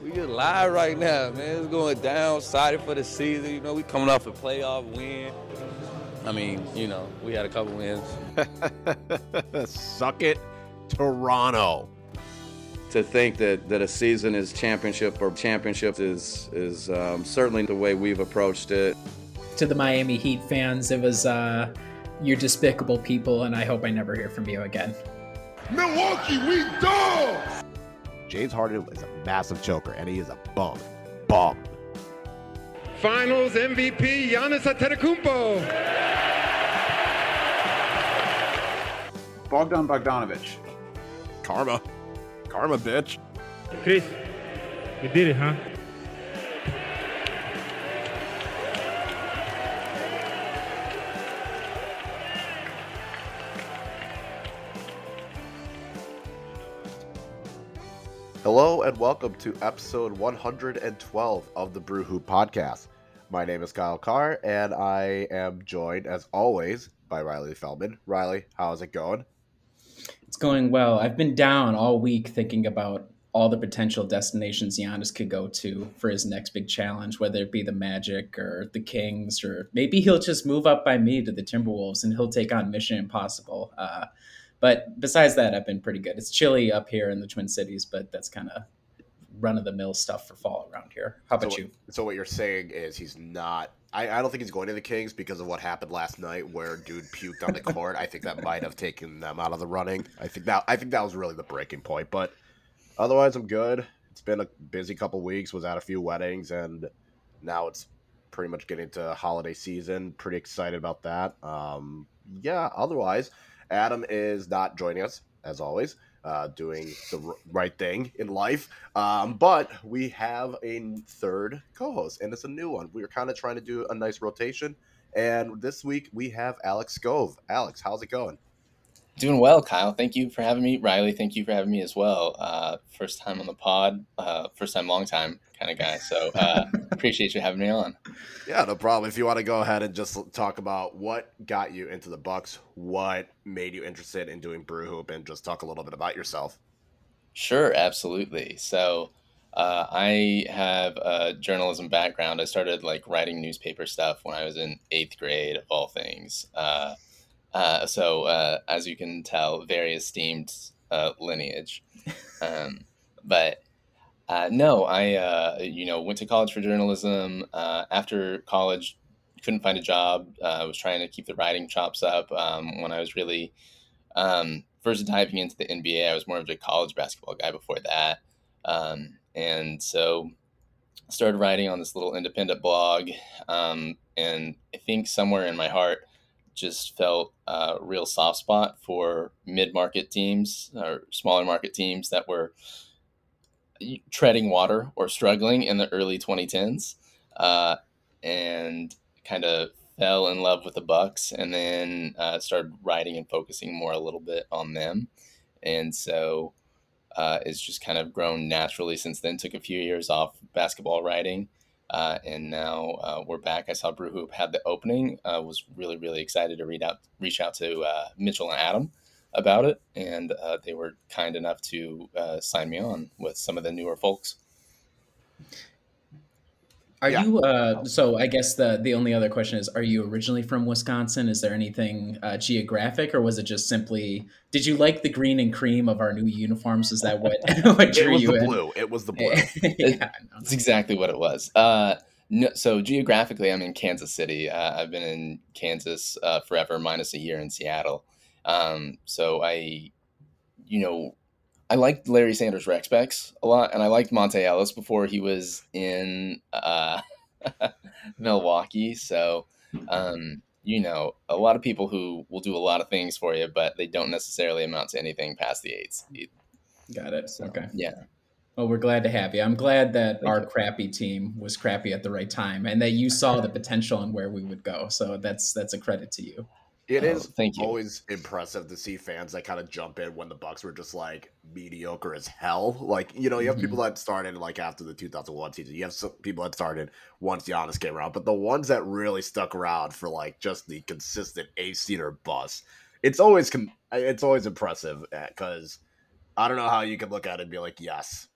We just live right now, man. It's going down, excited for the season. You know, we coming off a playoff win. I mean, you know, we had a couple wins. Suck it, Toronto. To think that, that a season is championship or championship is is um, certainly the way we've approached it. To the Miami Heat fans, it was uh, you're despicable people, and I hope I never hear from you again. Milwaukee, we dogs. James Harden is a massive choker, and he is a bum. Bum. Finals MVP Giannis Antetokounmpo. Bogdan Bogdanovich. Karma. Karma, bitch. Khris, you did it, huh? Hello and welcome to episode 112 of the Brew Hoop Podcast. My name is Kyle Carr, and I am joined, as always, by Riley Feldman. Riley, how's it going? It's going well. I've been down all week thinking about all the potential destinations Giannis could go to for his next big challenge, whether it be the Magic or the Kings, or maybe he'll just move up by me to the Timberwolves and he'll take on Mission Impossible. Uh, but besides that, I've been pretty good. It's chilly up here in the Twin Cities, but that's kind of run of the mill stuff for fall around here. How about so, you? So what you're saying is he's not. I, I don't think he's going to the Kings because of what happened last night, where dude puked on the court. I think that might have taken them out of the running. I think that I think that was really the breaking point. But otherwise, I'm good. It's been a busy couple weeks. Was at a few weddings, and now it's pretty much getting to holiday season. Pretty excited about that. Um, yeah. Otherwise, Adam is not joining us as always uh, doing the right thing in life. Um, but we have a third co-host, and it's a new one. We are kind of trying to do a nice rotation, and this week we have Alex Gove. Alex, how's it going? Doing well, Kyle. Thank you for having me. Riley, thank you for having me as well. Uh, first time on the pod, uh, first time, long time kind of guy. So uh, appreciate you having me on. Yeah, no problem. If you want to go ahead and just talk about what got you into the Bucks, what made you interested in doing Brew Hoop, and just talk a little bit about yourself. Sure, absolutely. So uh, I have a journalism background. I started like writing newspaper stuff when I was in eighth grade, of all things. Uh, uh, so, uh, as you can tell, very esteemed uh, lineage. Um, but uh, no, I uh, you know went to college for journalism. Uh, after college, couldn't find a job. I was trying to keep the writing chops up. Um, when I was really um, first diving into the NBA, I was more of a college basketball guy before that, um, and so started writing on this little independent blog. Um, and I think somewhere in my heart just felt a real soft spot for mid market teams or smaller market teams that were treading water or struggling in the early 2010s uh, and kind of fell in love with the bucks and then uh, started writing and focusing more a little bit on them. And so uh, it's just kind of grown naturally since then. Took a few years off basketball writing uh, and now uh, we're back. I saw Brew Hoop had the opening. Uh, was really really excited to read out, reach out to uh, Mitchell and Adam about it, and uh, they were kind enough to uh, sign me on with some of the newer folks. Are yeah. you? Uh, so I guess the the only other question is: Are you originally from Wisconsin? Is there anything uh, geographic, or was it just simply? Did you like the green and cream of our new uniforms? Is that what what drew it was you the in? blue. It was the blue. yeah, That's exactly what it was. Uh, no, so geographically, I'm in Kansas City. Uh, I've been in Kansas uh, forever, minus a year in Seattle. Um, so I, you know, I liked Larry Sanders Rec Specs a lot, and I liked Monta Ellis before he was in uh, Milwaukee. So, um, you know, a lot of people who will do a lot of things for you, but they don't necessarily amount to anything past the eights. Got it. So, okay. Yeah. Well, we're glad to have you. I'm glad that Thank our you. crappy team was crappy at the right time, and that you saw the potential and where we would go. So that's that's a credit to you. It Oh, is always impressive to see fans that kind of jump in when the Bucks were just like mediocre as hell. Like you know, you have people Mm-hmm. that started like after the 2001 season. You have some people that started once Giannis came around, but the ones that really stuck around for like just the consistent eight seater bus, it's always com- it's always impressive because I don't know how you can look at it and be like, yes,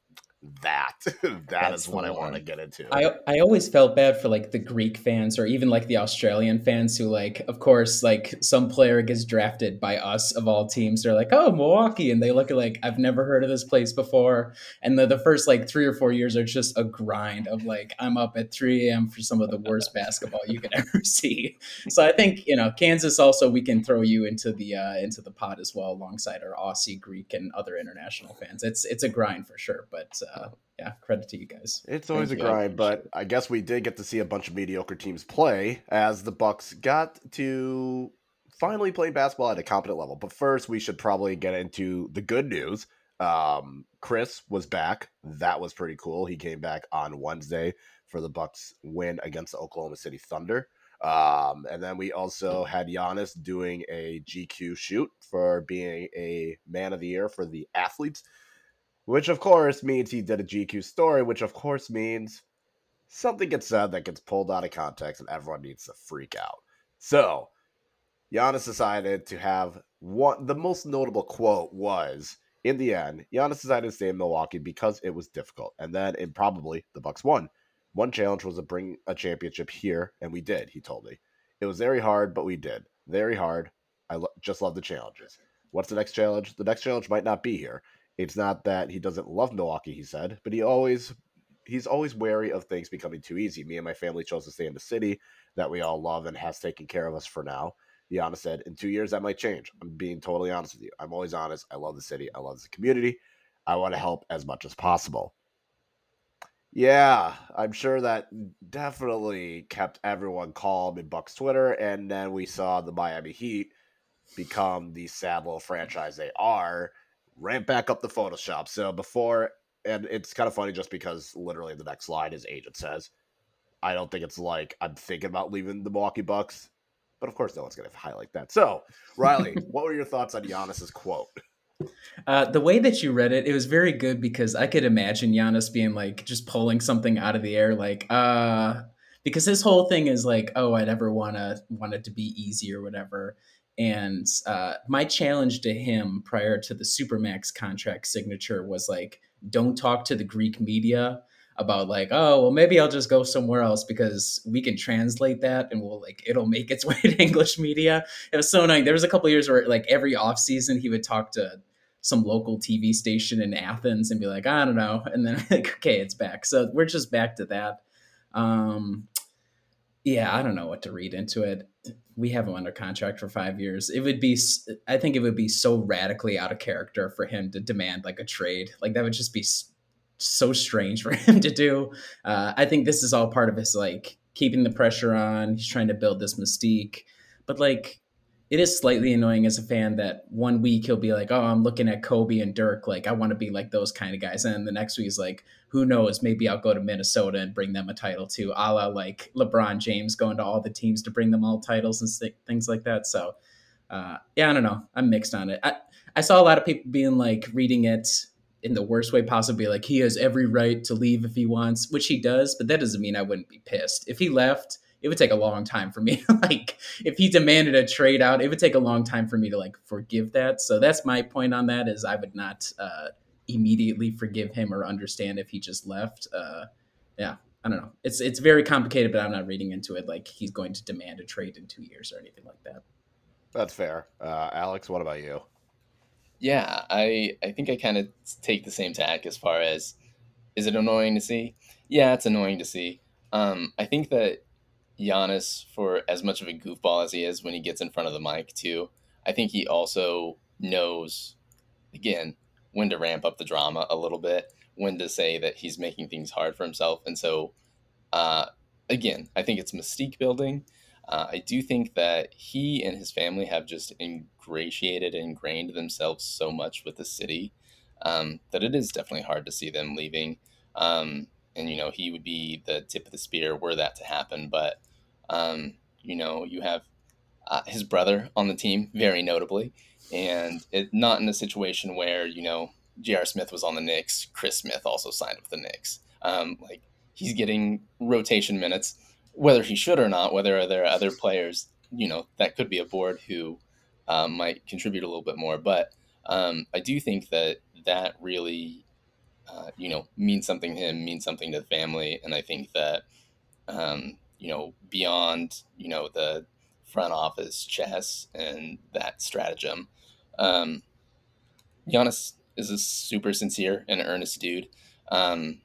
that. that That's is what I want to get into. I I always felt bad for like the Greek fans or even like the Australian fans who like of course like some player gets drafted by us of all teams they're like oh Milwaukee and they look at like I've never heard of this place before and the the first like 3 or 4 years are just a grind of like I'm up at 3 a.m. for some of the worst basketball you could ever see. So I think, you know, Kansas also we can throw you into the uh into the pot as well alongside our Aussie, Greek and other international fans. It's it's a grind for sure, but uh yeah, credit to you guys. It's always Thank a you, grind, but I guess we did get to see a bunch of mediocre teams play as the Bucks got to finally play basketball at a competent level. But first, we should probably get into the good news. Um, Khris was back. That was pretty cool. He came back on Wednesday for the Bucks win against the Oklahoma City Thunder. Um, and then we also had Giannis doing a GQ shoot for being a man of the year for the athletes which of course means he did a GQ story, which of course means something gets said that gets pulled out of context and everyone needs to freak out. So, Giannis decided to have one. The most notable quote was, "In the end, Giannis decided to stay in Milwaukee because it was difficult, and then and probably the Bucks won. One challenge was to bring a championship here, and we did." He told me, "It was very hard, but we did. Very hard. I lo- just love the challenges. What's the next challenge? The next challenge might not be here. It's not that he doesn't love Milwaukee, he said, but he always he's always wary of things becoming too easy. Me and my family chose to stay in the city that we all love and has taken care of us for now. Giannis said, in two years that might change. I'm being totally honest with you. I'm always honest. I love the city. I love the community. I want to help as much as possible. Yeah, I'm sure that definitely kept everyone calm in Bucks Twitter, and then we saw the Miami Heat become the sad little franchise they are, ramp back up the Photoshop. So before, and it's kind of funny just because literally the next line his agent says, I don't think it's like I'm thinking about leaving the Milwaukee Bucks, but of course no one's going to highlight that. So Riley, what were your thoughts on Giannis's quote? Uh, the way that you read it, it was very good because I could imagine Giannis being like just pulling something out of the air, like uh, because his whole thing is like, oh, I never wanna want it to be easy or whatever. And uh, my challenge to him prior to the Supermax contract signature was like, don't talk to the Greek media about like, oh, well, maybe I'll just go somewhere else because we can translate that and we'll like it'll make its way to English media. It was so annoying. There was a couple years where like every off season he would talk to some local TV station in Athens and be like, I don't know, and then like, okay, it's back. So we're just back to that. Um, yeah, I don't know what to read into it. We have him under contract for five years. It would be, I think, it would be so radically out of character for him to demand like a trade. Like that would just be so strange for him to do. Uh, I think this is all part of his like keeping the pressure on. He's trying to build this mystique, but like it is slightly annoying as a fan that one week he'll be like, "Oh, I'm looking at Kobe and Dirk, like I want to be like those kind of guys," and the next week he's like, "Who knows? Maybe I'll go to Minnesota and bring them a title too." A la like LeBron James going to all the teams to bring them all titles and th- things like that. So, uh, yeah, I don't know. I'm mixed on it. I I saw a lot of people being like reading it in the worst way possible, like he has every right to leave if he wants, which he does, but that doesn't mean I wouldn't be pissed if he left it would take a long time for me like if he demanded a trade out it would take a long time for me to like forgive that so that's my point on that is i would not uh immediately forgive him or understand if he just left uh yeah i don't know it's it's very complicated but i'm not reading into it like he's going to demand a trade in two years or anything like that That's fair. Uh, Alex, what about you? Yeah, I I think I kind of take the same tack as far as is it annoying to see? Yeah, it's annoying to see. Um, I think that Giannis, for as much of a goofball as he is when he gets in front of the mic, too, I think he also knows, again, when to ramp up the drama a little bit, when to say that he's making things hard for himself. And so, uh, again, I think it's mystique building. Uh, I do think that he and his family have just ingratiated and ingrained themselves so much with the city um, that it is definitely hard to see them leaving. Um, and you know he would be the tip of the spear were that to happen. But um, you know you have uh, his brother on the team, very notably, and it not in a situation where you know J.R. Smith was on the Knicks, Chris Smith also signed with the Knicks. Um, like he's getting rotation minutes, whether he should or not. Whether there are other players, you know, that could be aboard who um, might contribute a little bit more. But um, I do think that that really uh, you know, means something to him, means something to the family, and I think that um, you know beyond you know the front office chess and that stratagem, um, Giannis is a super sincere and earnest dude, um,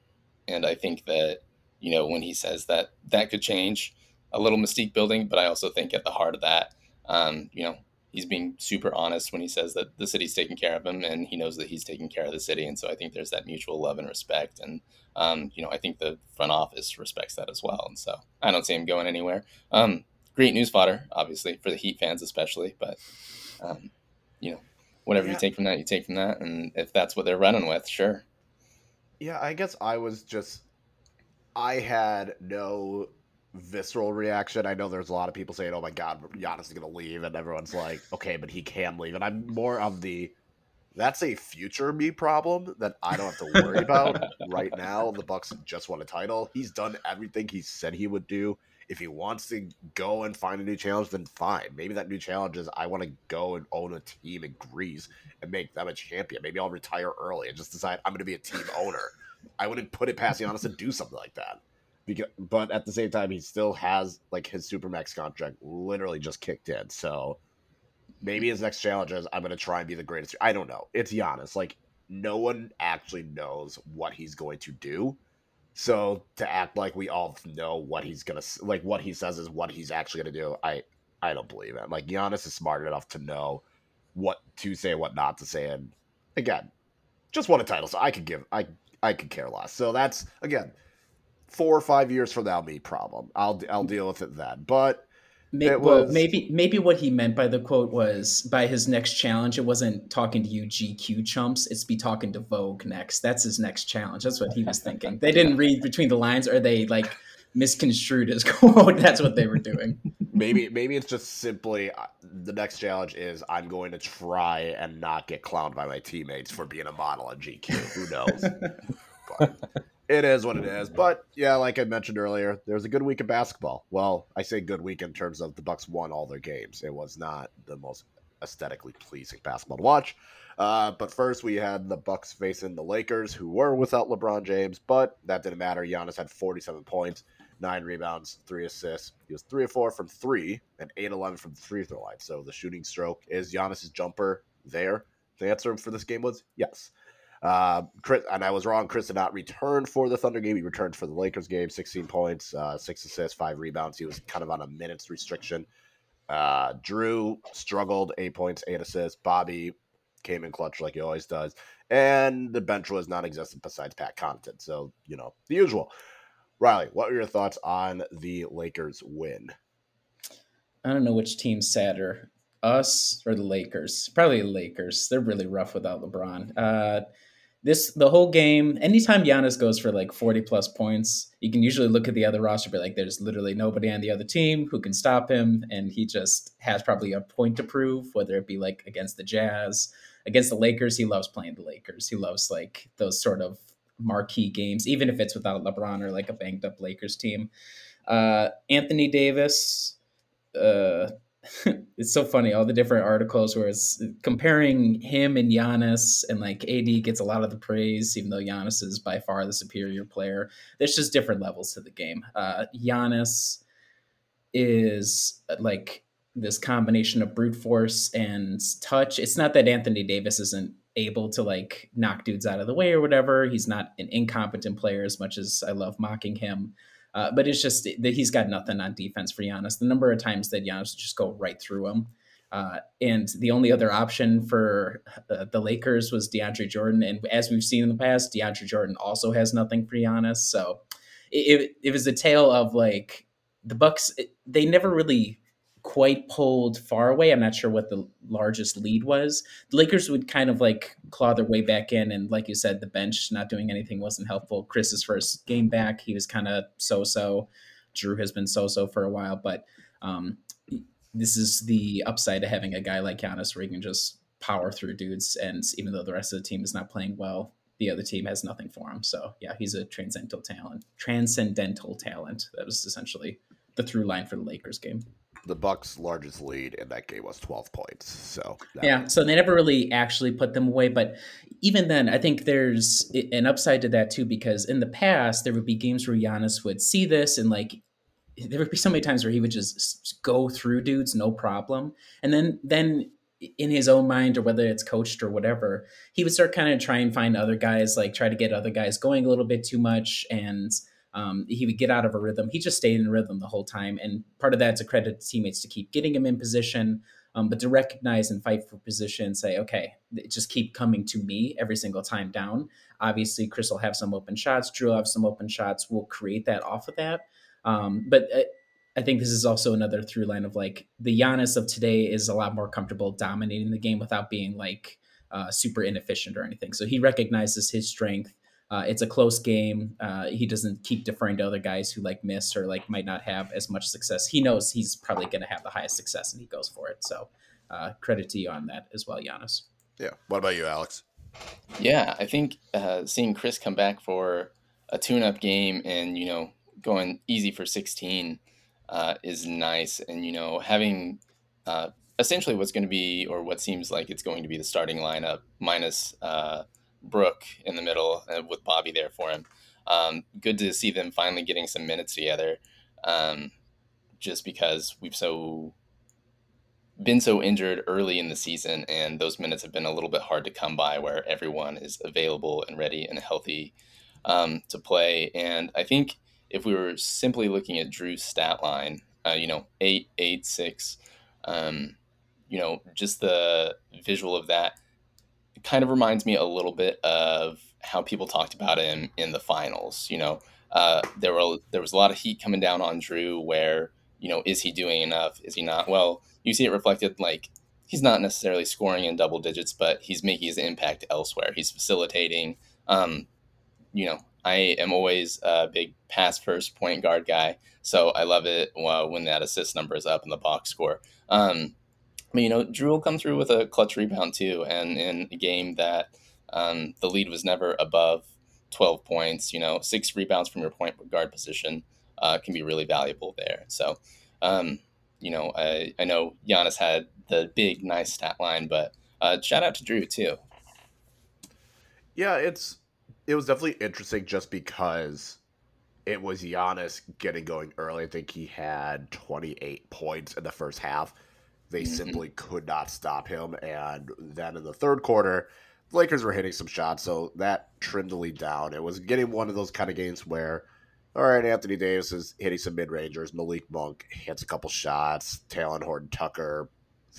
and I think that you know when he says that that could change a little mystique building, but I also think at the heart of that, um, you know, he's being super honest when he says that the city's taking care of him and he knows that he's taking care of the city. And so I think there's that mutual love and respect. And, um, you know, I think the front office respects that as well. And so I don't see him going anywhere. Um, great news fodder, obviously, for the Heat fans, especially. But, um, you know, whatever yeah. you take from that, you take from that. And if that's what they're running with, sure. Yeah, I guess I was just, I had no visceral reaction. I know there's a lot of people saying, "Oh my God, Giannis is going to leave," and everyone's like, "Okay, but he can leave." And I'm more of the that's a future me problem that I don't have to worry about right now. The Bucks just won a title. He's done everything he said he would do. If he wants to go and find a new challenge, then fine. Maybe that new challenge is I want to go and own a team in Greece and make them a champion. Maybe I'll retire early and just decide I'm going to be a team owner. I wouldn't put it past Giannis to do something like that. Because, but at the same time, he still has like his supermax contract literally just kicked in. So maybe his next challenge is I'm going to try and be the greatest. I don't know. It's Giannis. Like no one actually knows what he's going to do. So to act like we all know what he's gonna like, what he says is what he's actually gonna do. I I don't believe it. Like Giannis is smart enough to know what to say, what not to say, and again, just won a title, so I could give I I could care less. So that's again four or five years from now me problem. I'll I'll deal with it then. But maybe, was... well, maybe maybe what he meant by the quote was by his next challenge. It wasn't talking to you GQ chumps. It's be talking to Vogue next. That's his next challenge. That's what he was thinking. They didn't read between the lines, or they like misconstrued his quote. That's what they were doing. maybe maybe it's just simply uh, the next challenge is I'm going to try and not get clowned by my teammates for being a model on GQ. Who knows? but it is what it is. But yeah, like I mentioned earlier, there was a good week of basketball. Well, I say good week in terms of the Bucks won all their games. It was not the most aesthetically pleasing basketball to watch. Uh, but first, we had the Bucks facing the Lakers, who were without LeBron James, but that didn't matter. Giannis had 47 points, nine rebounds, three assists. He was three or four from three, and eight eleven from the free throw line. So the shooting stroke is Giannis's jumper there. The answer for this game was yes. Uh, Khris, and I was wrong. Khris did not return for the Thunder game. He returned for the Lakers game. 16 points, uh, six assists, five rebounds. He was kind of on a minutes restriction. Uh, Jrue struggled, eight points, eight assists. Bobby came in clutch like he always does. And the bench was non existent besides Pat Connaughton. So, you know, the usual. Riley, what were your thoughts on the Lakers win? I don't know which team's sadder, us or the Lakers. Probably the Lakers. They're really rough without LeBron. Uh, this the whole game. Anytime Giannis goes for like forty plus points, you can usually look at the other roster, but like, "There's literally nobody on the other team who can stop him," and he just has probably a point to prove, whether it be like against the Jazz, against the Lakers. He loves playing the Lakers. He loves like those sort of marquee games, even if it's without LeBron or like a banged up Lakers team. Uh, Anthony Davis. Uh, it's so funny all the different articles where it's comparing him and Giannis and like AD gets a lot of the praise even though Giannis is by far the superior player. There's just different levels to the game. Uh, Giannis is like this combination of brute force and touch. It's not that Anthony Davis isn't able to like knock dudes out of the way or whatever. He's not an incompetent player as much as I love mocking him. Uh, but it's just that he's got nothing on defense for Giannis. The number of times that Giannis just go right through him. Uh, and the only other option for uh, the Lakers was DeAndre Jordan. And as we've seen in the past, DeAndre Jordan also has nothing for Giannis. So it, it was a tale of like the Bucks. They never really quite pulled far away. I'm not sure what the largest lead was. The Lakers would kind of like claw their way back in, and like you said, the bench not doing anything wasn't helpful. Khris's first game back, he was kind of so-so. Jrue has been so-so for a while, but um, this is the upside to having a guy like Giannis where he can just power through dudes, and even though the rest of the team is not playing well, the other team has nothing for him. So yeah, he's a transcendental talent. Transcendental talent. That was essentially the through line for the Lakers game. The Bucks' largest lead in that game was 12 points. So yeah, so they never really actually put them away. But even then, I think there's an upside to that too, because in the past there would be games where Giannis would see this and like there would be so many times where he would just go through dudes no problem, and then then in his own mind or whether it's coached or whatever, he would start kind of try and find other guys, like try to get other guys going a little bit too much and um, he would get out of a rhythm. He just stayed in rhythm the whole time. And part of that's a credit to teammates to keep getting him in position, um, but to recognize and fight for position say, okay, just keep coming to me every single time down. Obviously, Khris will have some open shots. Jrue will have some open shots. We'll create that off of that. Um, but uh, I think this is also another through line of like the Giannis of today is a lot more comfortable dominating the game without being like uh, super inefficient or anything. So he recognizes his strength uh, it's a close game. Uh, he doesn't keep deferring to other guys who like miss or like might not have as much success. He knows he's probably going to have the highest success, and he goes for it. So, uh, credit to you on that as well, Giannis. Yeah. What about you, Alex? Yeah, I think uh, seeing Khris come back for a tune-up game and you know going easy for 16 uh, is nice, and you know having uh, essentially what's going to be or what seems like it's going to be the starting lineup minus Brook in the middle uh, with Bobby there for him. Um, good to see them finally getting some minutes together. Um, just because we've so been so injured early in the season, and those minutes have been a little bit hard to come by, where everyone is available and ready and healthy um, to play. And I think if we were simply looking at Jrue's stat line, uh, you know, eight, eight, six, um, you know, just the visual of that kind of reminds me a little bit of how people talked about him in the finals. You know, uh, there were there was a lot of heat coming down on Jrue. Where you know, is he doing enough? Is he not? Well, you see it reflected like he's not necessarily scoring in double digits, but he's making his impact elsewhere. He's facilitating. Um, you know, I am always a big pass first point guard guy, so I love it when that assist number is up in the box score. Um, you know, Jrue will come through with a clutch rebound too, and in a game that um, the lead was never above 12 points, you know, six rebounds from your point guard position uh, can be really valuable there. So, um, you know, I, I know Giannis had the big, nice stat line, but uh, shout out to Jrue too. Yeah, it's it was definitely interesting just because it was Giannis getting going early. I think he had 28 points in the first half they mm-hmm. simply could not stop him. And then in the third quarter, the Lakers were hitting some shots, so that trimmed the lead down. It was getting one of those kind of games where, all right, Anthony Davis is hitting some mid rangers. Malik Monk hits a couple shots. Talen Horton Tucker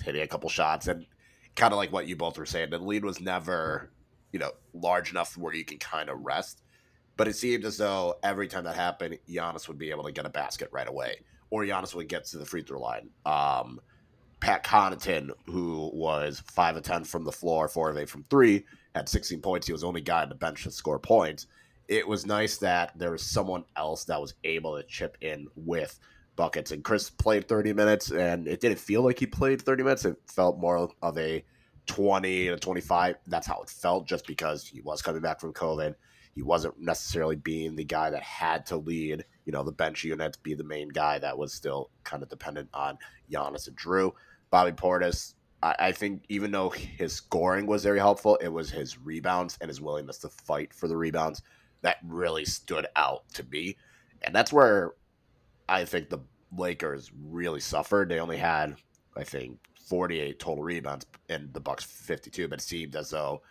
hitting a couple shots. And kind of like what you both were saying, the lead was never, you know, large enough where you can kind of rest. But it seemed as though every time that happened, Giannis would be able to get a basket right away, or Giannis would get to the free throw line. Um, Pat Connaughton, who was five of ten from the floor, four of eight from three, had 16 points. He was the only guy on the bench to score points. It was nice that there was someone else that was able to chip in with buckets. And Khris played 30 minutes, and it didn't feel like he played 30 minutes. It felt more of a 20 to 25. That's how it felt, just because he was coming back from COVID. He wasn't necessarily being the guy that had to lead, you know, the bench unit, be the main guy that was still kind of dependent on Giannis and Jrue. Bobby Portis, I, I think even though his scoring was very helpful, it was his rebounds and his willingness to fight for the rebounds that really stood out to me. And that's where I think the Lakers really suffered. They only had, I think, 48 total rebounds and the Bucks 52, but it seemed as though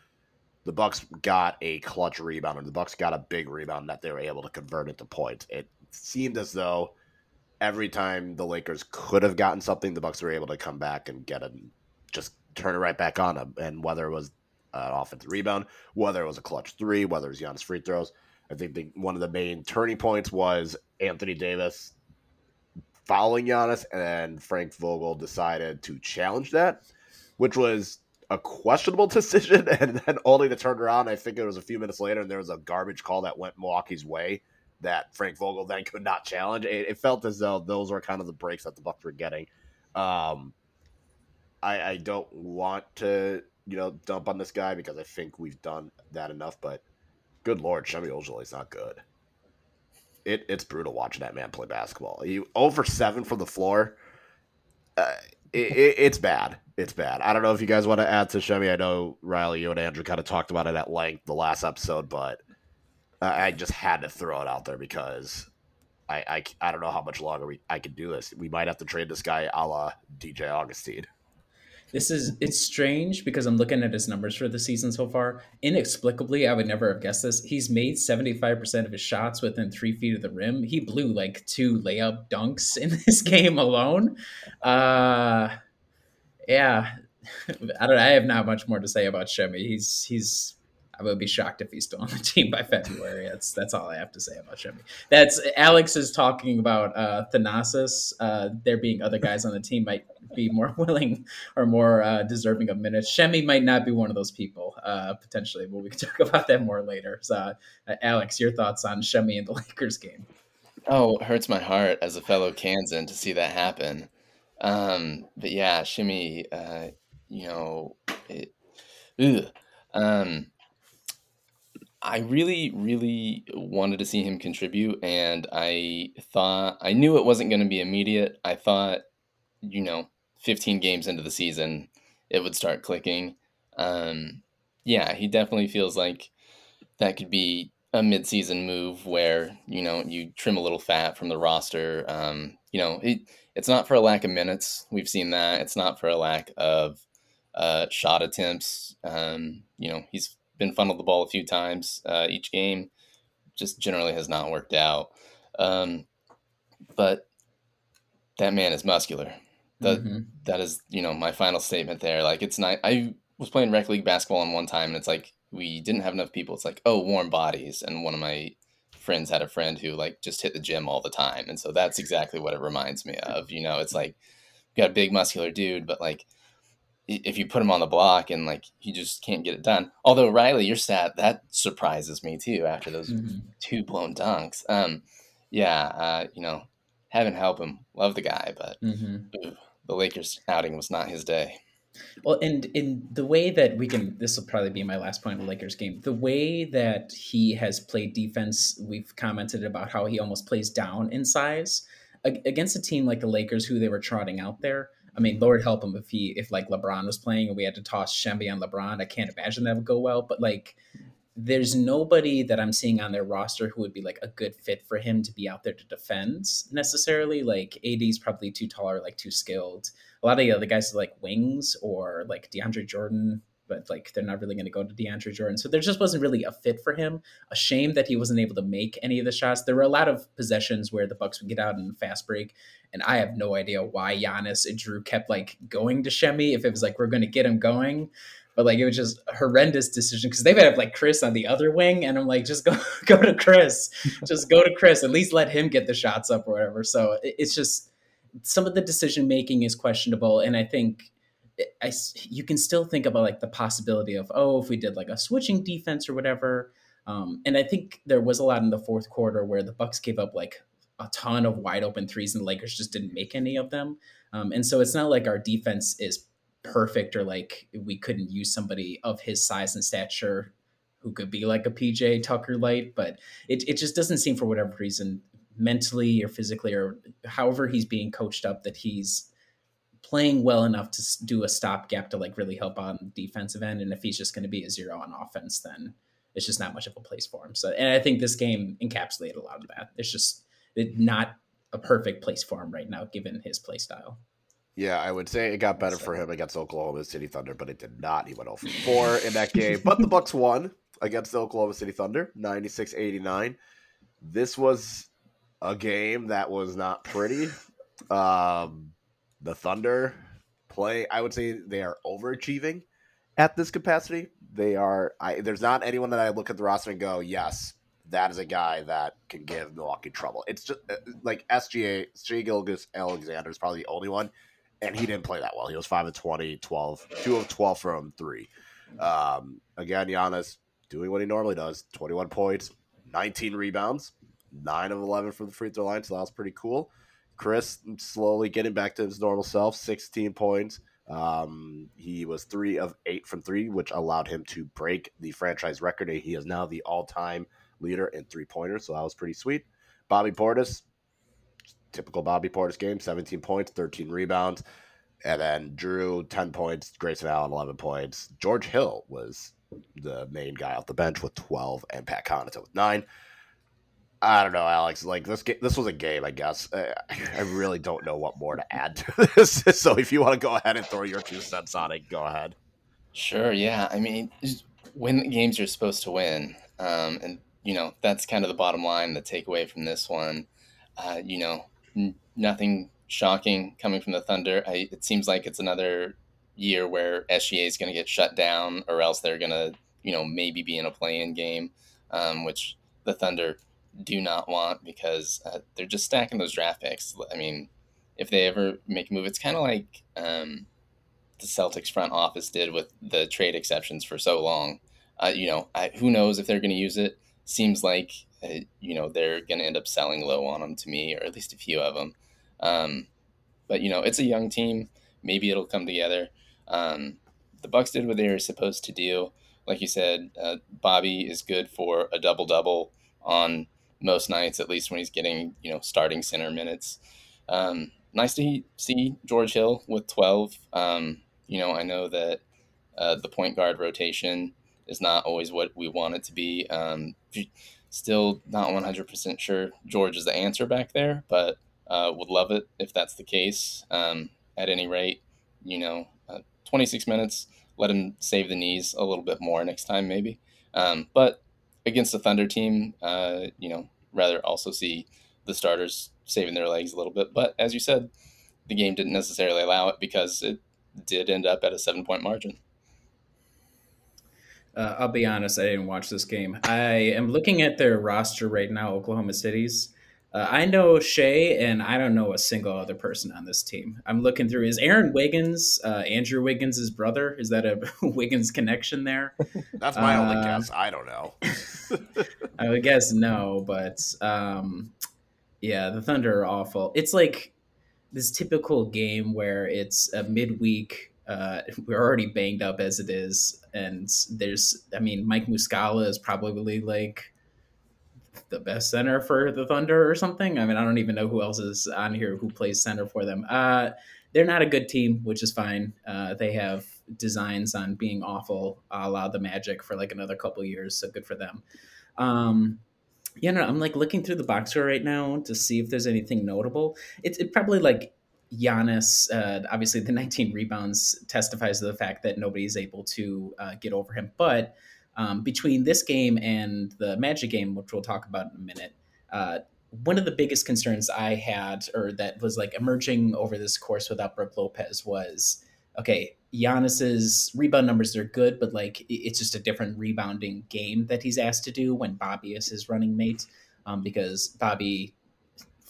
the Bucks got a clutch rebound and the Bucks got a big rebound that they were able to convert into points. It seemed as though every time the Lakers could have gotten something, the Bucks were able to come back and get it, just turn it right back on them. And whether it was an offensive rebound, whether it was a clutch three, whether it was Giannis free throws, I think the, one of the main turning points was Anthony Davis following Giannis, and Frank Vogel decided to challenge that, which was a questionable decision, and then only to turn around. I think it was a few minutes later, and there was a garbage call that went Milwaukee's way that Frank Vogel then could not challenge. It, it, felt as though those were kind of the breaks that the Bucks were getting. Um, I, I don't want to, you know, dump on this guy because I think we've done that enough. But good lord, Semi Ojeleye is not good. It, it's brutal watching that man play basketball. He over seven from the floor. uh, it, it, it's bad. It's bad. I don't know if you guys want to add to Semi. I know Riley, you and Andrew kind of talked about it at length the last episode, but I just had to throw it out there because I, I, I don't know how much longer we I can do this. We might have to trade this guy a la DJ Augustin. This is it's strange because I'm looking at his numbers for the season so far. Inexplicably, I would never have guessed this. He's made 75% of his shots within three feet of the rim. He blew like two layup dunks in this game alone. Uh yeah. I don't I have not much more to say about Semi. He's he's I would be shocked if he's still on the team by February. That's that's all I have to say about Semi. That's Alex is talking about uh, Thanasis. Uh, there being other guys on the team might be more willing or more uh, deserving of minutes. Semi might not be one of those people uh, potentially, but we can talk about that more later. So, uh, Alex, your thoughts on Semi and the Lakers game? Oh, it hurts my heart as a fellow Kansan to see that happen. Um, but yeah, Semi, uh, you know, it. Um, I really, really wanted to see him contribute, and I thought I knew it wasn't going to be immediate. I thought, you know, 15 games into the season, it would start clicking. Um, yeah, he definitely feels like that could be a midseason move where you know you trim a little fat from the roster. Um, you know, it, it's not for a lack of minutes. We've seen that. It's not for a lack of uh, shot attempts. Um, you know, he's been funneled the ball a few times uh, each game. Just generally has not worked out. Um, but that man is muscular. That mm-hmm. that is you know my final statement there. Like it's not. I was playing rec league basketball on one time, and it's like we didn't have enough people. It's like oh warm bodies, and one of my friends had a friend who like just hit the gym all the time, and so that's exactly what it reminds me of. You know, it's like got a big muscular dude, but like if you put him on the block and like he just can't get it done. Although Riley, your stat that surprises me too after those mm-hmm. two blown dunks. Um, yeah, uh, you know, heaven help him, love the guy, but mm-hmm. ooh, the Lakers outing was not his day. Well, and in the way that we can, this will probably be my last point of the Lakers game. The way that he has played defense, we've commented about how he almost plays down in size against a team like the Lakers, who they were trotting out there I mean, Lord help him if he if like LeBron was playing and we had to toss Semi on LeBron. I can't imagine that would go well. But like, there's nobody that I'm seeing on their roster who would be like a good fit for him to be out there to defend necessarily. Like AD is probably too tall or like too skilled. A lot of the other guys are like wings or like DeAndre Jordan but like they're not really going to go to DeAndre Jordan. So there just wasn't really a fit for him. A shame that he wasn't able to make any of the shots. There were a lot of possessions where the Bucks would get out in a fast break, and I have no idea why Giannis and Jrue kept like going to Semi if it was like we're going to get him going. But like it was just a horrendous decision because they would have like Khris on the other wing, and I'm like, just go go to Khris, just go to Khris. At least let him get the shots up or whatever. So it's just some of the decision making is questionable, and I think I, you can still think about like the possibility of oh if we did like a switching defense or whatever um, and i think there was a lot in the fourth quarter where the bucks gave up like a ton of wide open threes and the lakers just didn't make any of them um, and so it's not like our defense is perfect or like we couldn't use somebody of his size and stature who could be like a pj tucker light but it, it just doesn't seem for whatever reason mentally or physically or however he's being coached up that he's playing well enough to do a stopgap to like really help on the defensive end. And if he's just going to be a zero on offense, then it's just not much of a place for him. So, and I think this game encapsulated a lot of that. It's just it, not a perfect place for him right now, given his play style. Yeah, I would say it got better so. for him against Oklahoma City Thunder, but it did not. He went 0 for 4 in that game. But the Bucks won against the Oklahoma City Thunder, 96-89. This was a game that was not pretty. Um, the Thunder play, I would say they are overachieving at this capacity. They are. I, there's not anyone that I look at the roster and go, yes, that is a guy that can give Milwaukee trouble. It's just uh, like SGA, Shai Gilgeous-Alexander is probably the only one, and he didn't play that well. He was 5 of 20, 12, 2 of 12 from 3. Um, again, Giannis doing what he normally does 21 points, 19 rebounds, 9 of 11 from the free throw line, so that was pretty cool. Khris slowly getting back to his normal self, 16 points. Um, he was three of eight from three, which allowed him to break the franchise record. He is now the all time leader in three pointers, so that was pretty sweet. Bobby Portis, typical Bobby Portis game 17 points, 13 rebounds. And then Jrue, 10 points, Grayson Allen, 11 points. George Hill was the main guy off the bench with 12, and Pat Connaughton with 9. I don't know, Alex. Like this, this was a game, I guess. I really don't know what more to add to this. so if you want to go ahead and throw your two cents on it, go ahead. Sure. Yeah. I mean, win games you're supposed to win, um, and you know that's kind of the bottom line. The takeaway from this one, uh, you know, n- nothing shocking coming from the Thunder. I, it seems like it's another year where SGA is going to get shut down, or else they're going to, you know, maybe be in a play-in game, um, which the Thunder do not want because uh, they're just stacking those draft picks. I mean, if they ever make a move, it's kind of like um, the Celtics front office did with the trade exceptions for so long. Uh, you know, I, who knows if they're going to use it? Seems like uh, you know they're going to end up selling low on them to me, or at least a few of them. Um, but you know, it's a young team. Maybe it'll come together. Um, the Bucks did what they were supposed to do. Like you said, uh, Bobby is good for a double double on most nights, at least when he's getting you know starting center minutes. Um, nice to see George Hill with twelve. Um, you know, I know that uh, the point guard rotation is not always what we want it to be. Um, still not 100% sure George is the answer back there, but uh, would love it if that's the case. Um, at any rate, you know, uh, 26 minutes, let him save the knees a little bit more next time, maybe. Um, but against the Thunder team, uh, you know, rather also see the starters saving their legs a little bit. But as you said, the game didn't necessarily allow it because it did end up at a seven point margin. Uh, I'll be honest, I didn't watch this game. I am looking at their roster right now, Oklahoma City's. Uh, I know Shai, and I don't know a single other person on this team. I'm looking through. Is Aaron Wiggins, uh, Andrew Wiggins' brother? Is that a Wiggins connection there? That's my only uh, guess. I don't know. I would guess no, but um, yeah, the Thunder are awful. It's like this typical game where it's a midweek uh, we're already banged up as it is, and there's, I mean, Mike Muscala is probably like the best center for the Thunder or something. I mean, I don't even know who else is on here who plays center for them. Uh, they're not a good team, which is fine. Uh, they have designs on being awful, a la the Magic for like another couple years, so good for them. Um, yeah, no, I'm like looking through the box score right now to see if there's anything notable. It's it probably like Giannis, uh, obviously the 19 rebounds testifies to the fact that nobody is able to uh, get over him. But um, between this game and the Magic game, which we'll talk about in a minute, uh, one of the biggest concerns I had, or that was like emerging over this course without Brook Lopez, was okay. Giannis's rebound numbers are good, but like it's just a different rebounding game that he's asked to do when Bobby is his running mate. Um, because Bobby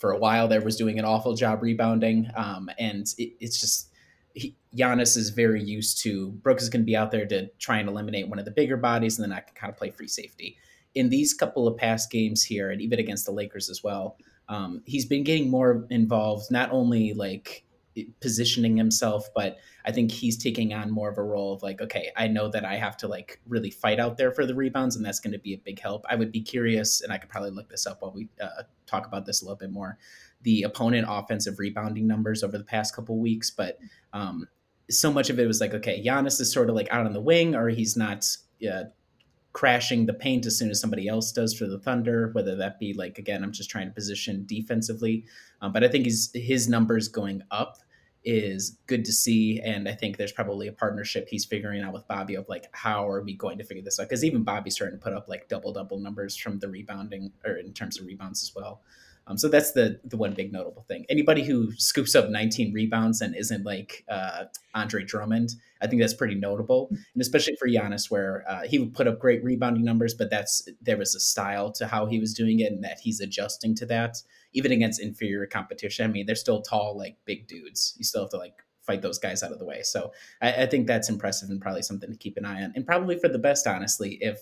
for a while there was doing an awful job rebounding. Um, and it, it's just he, Giannis is very used to Brooks is going to be out there to try and eliminate one of the bigger bodies, and then I can kind of play free safety. In these couple of past games here, and even against the Lakers as well, um, he's been getting more involved, not only like positioning himself, but I think he's taking on more of a role of like, okay, I know that I have to like really fight out there for the rebounds, and that's going to be a big help. I would be curious, and I could probably look this up while we uh, talk about this a little bit more. The opponent offensive rebounding numbers over the past couple weeks, but um, so much of it was like, okay, Giannis is sort of like out on the wing, or he's not. Uh, crashing the paint as soon as somebody else does for the Thunder, whether that be like again, I'm just trying to position defensively. Um, but I think his his numbers going up is good to see. And I think there's probably a partnership he's figuring out with Bobby of like, how are we going to figure this out? Because even Bobby's starting to put up like double double numbers from the rebounding or in terms of rebounds as well. Um, so that's the the one big notable thing. Anybody who scoops up 19 rebounds and isn't like uh, Andre Drummond, I think that's pretty notable, and especially for Giannis, where uh, he would put up great rebounding numbers, but that's there was a style to how he was doing it, and that he's adjusting to that, even against inferior competition. I mean, they're still tall, like big dudes. You still have to like fight those guys out of the way. So I, I think that's impressive and probably something to keep an eye on, and probably for the best, honestly, if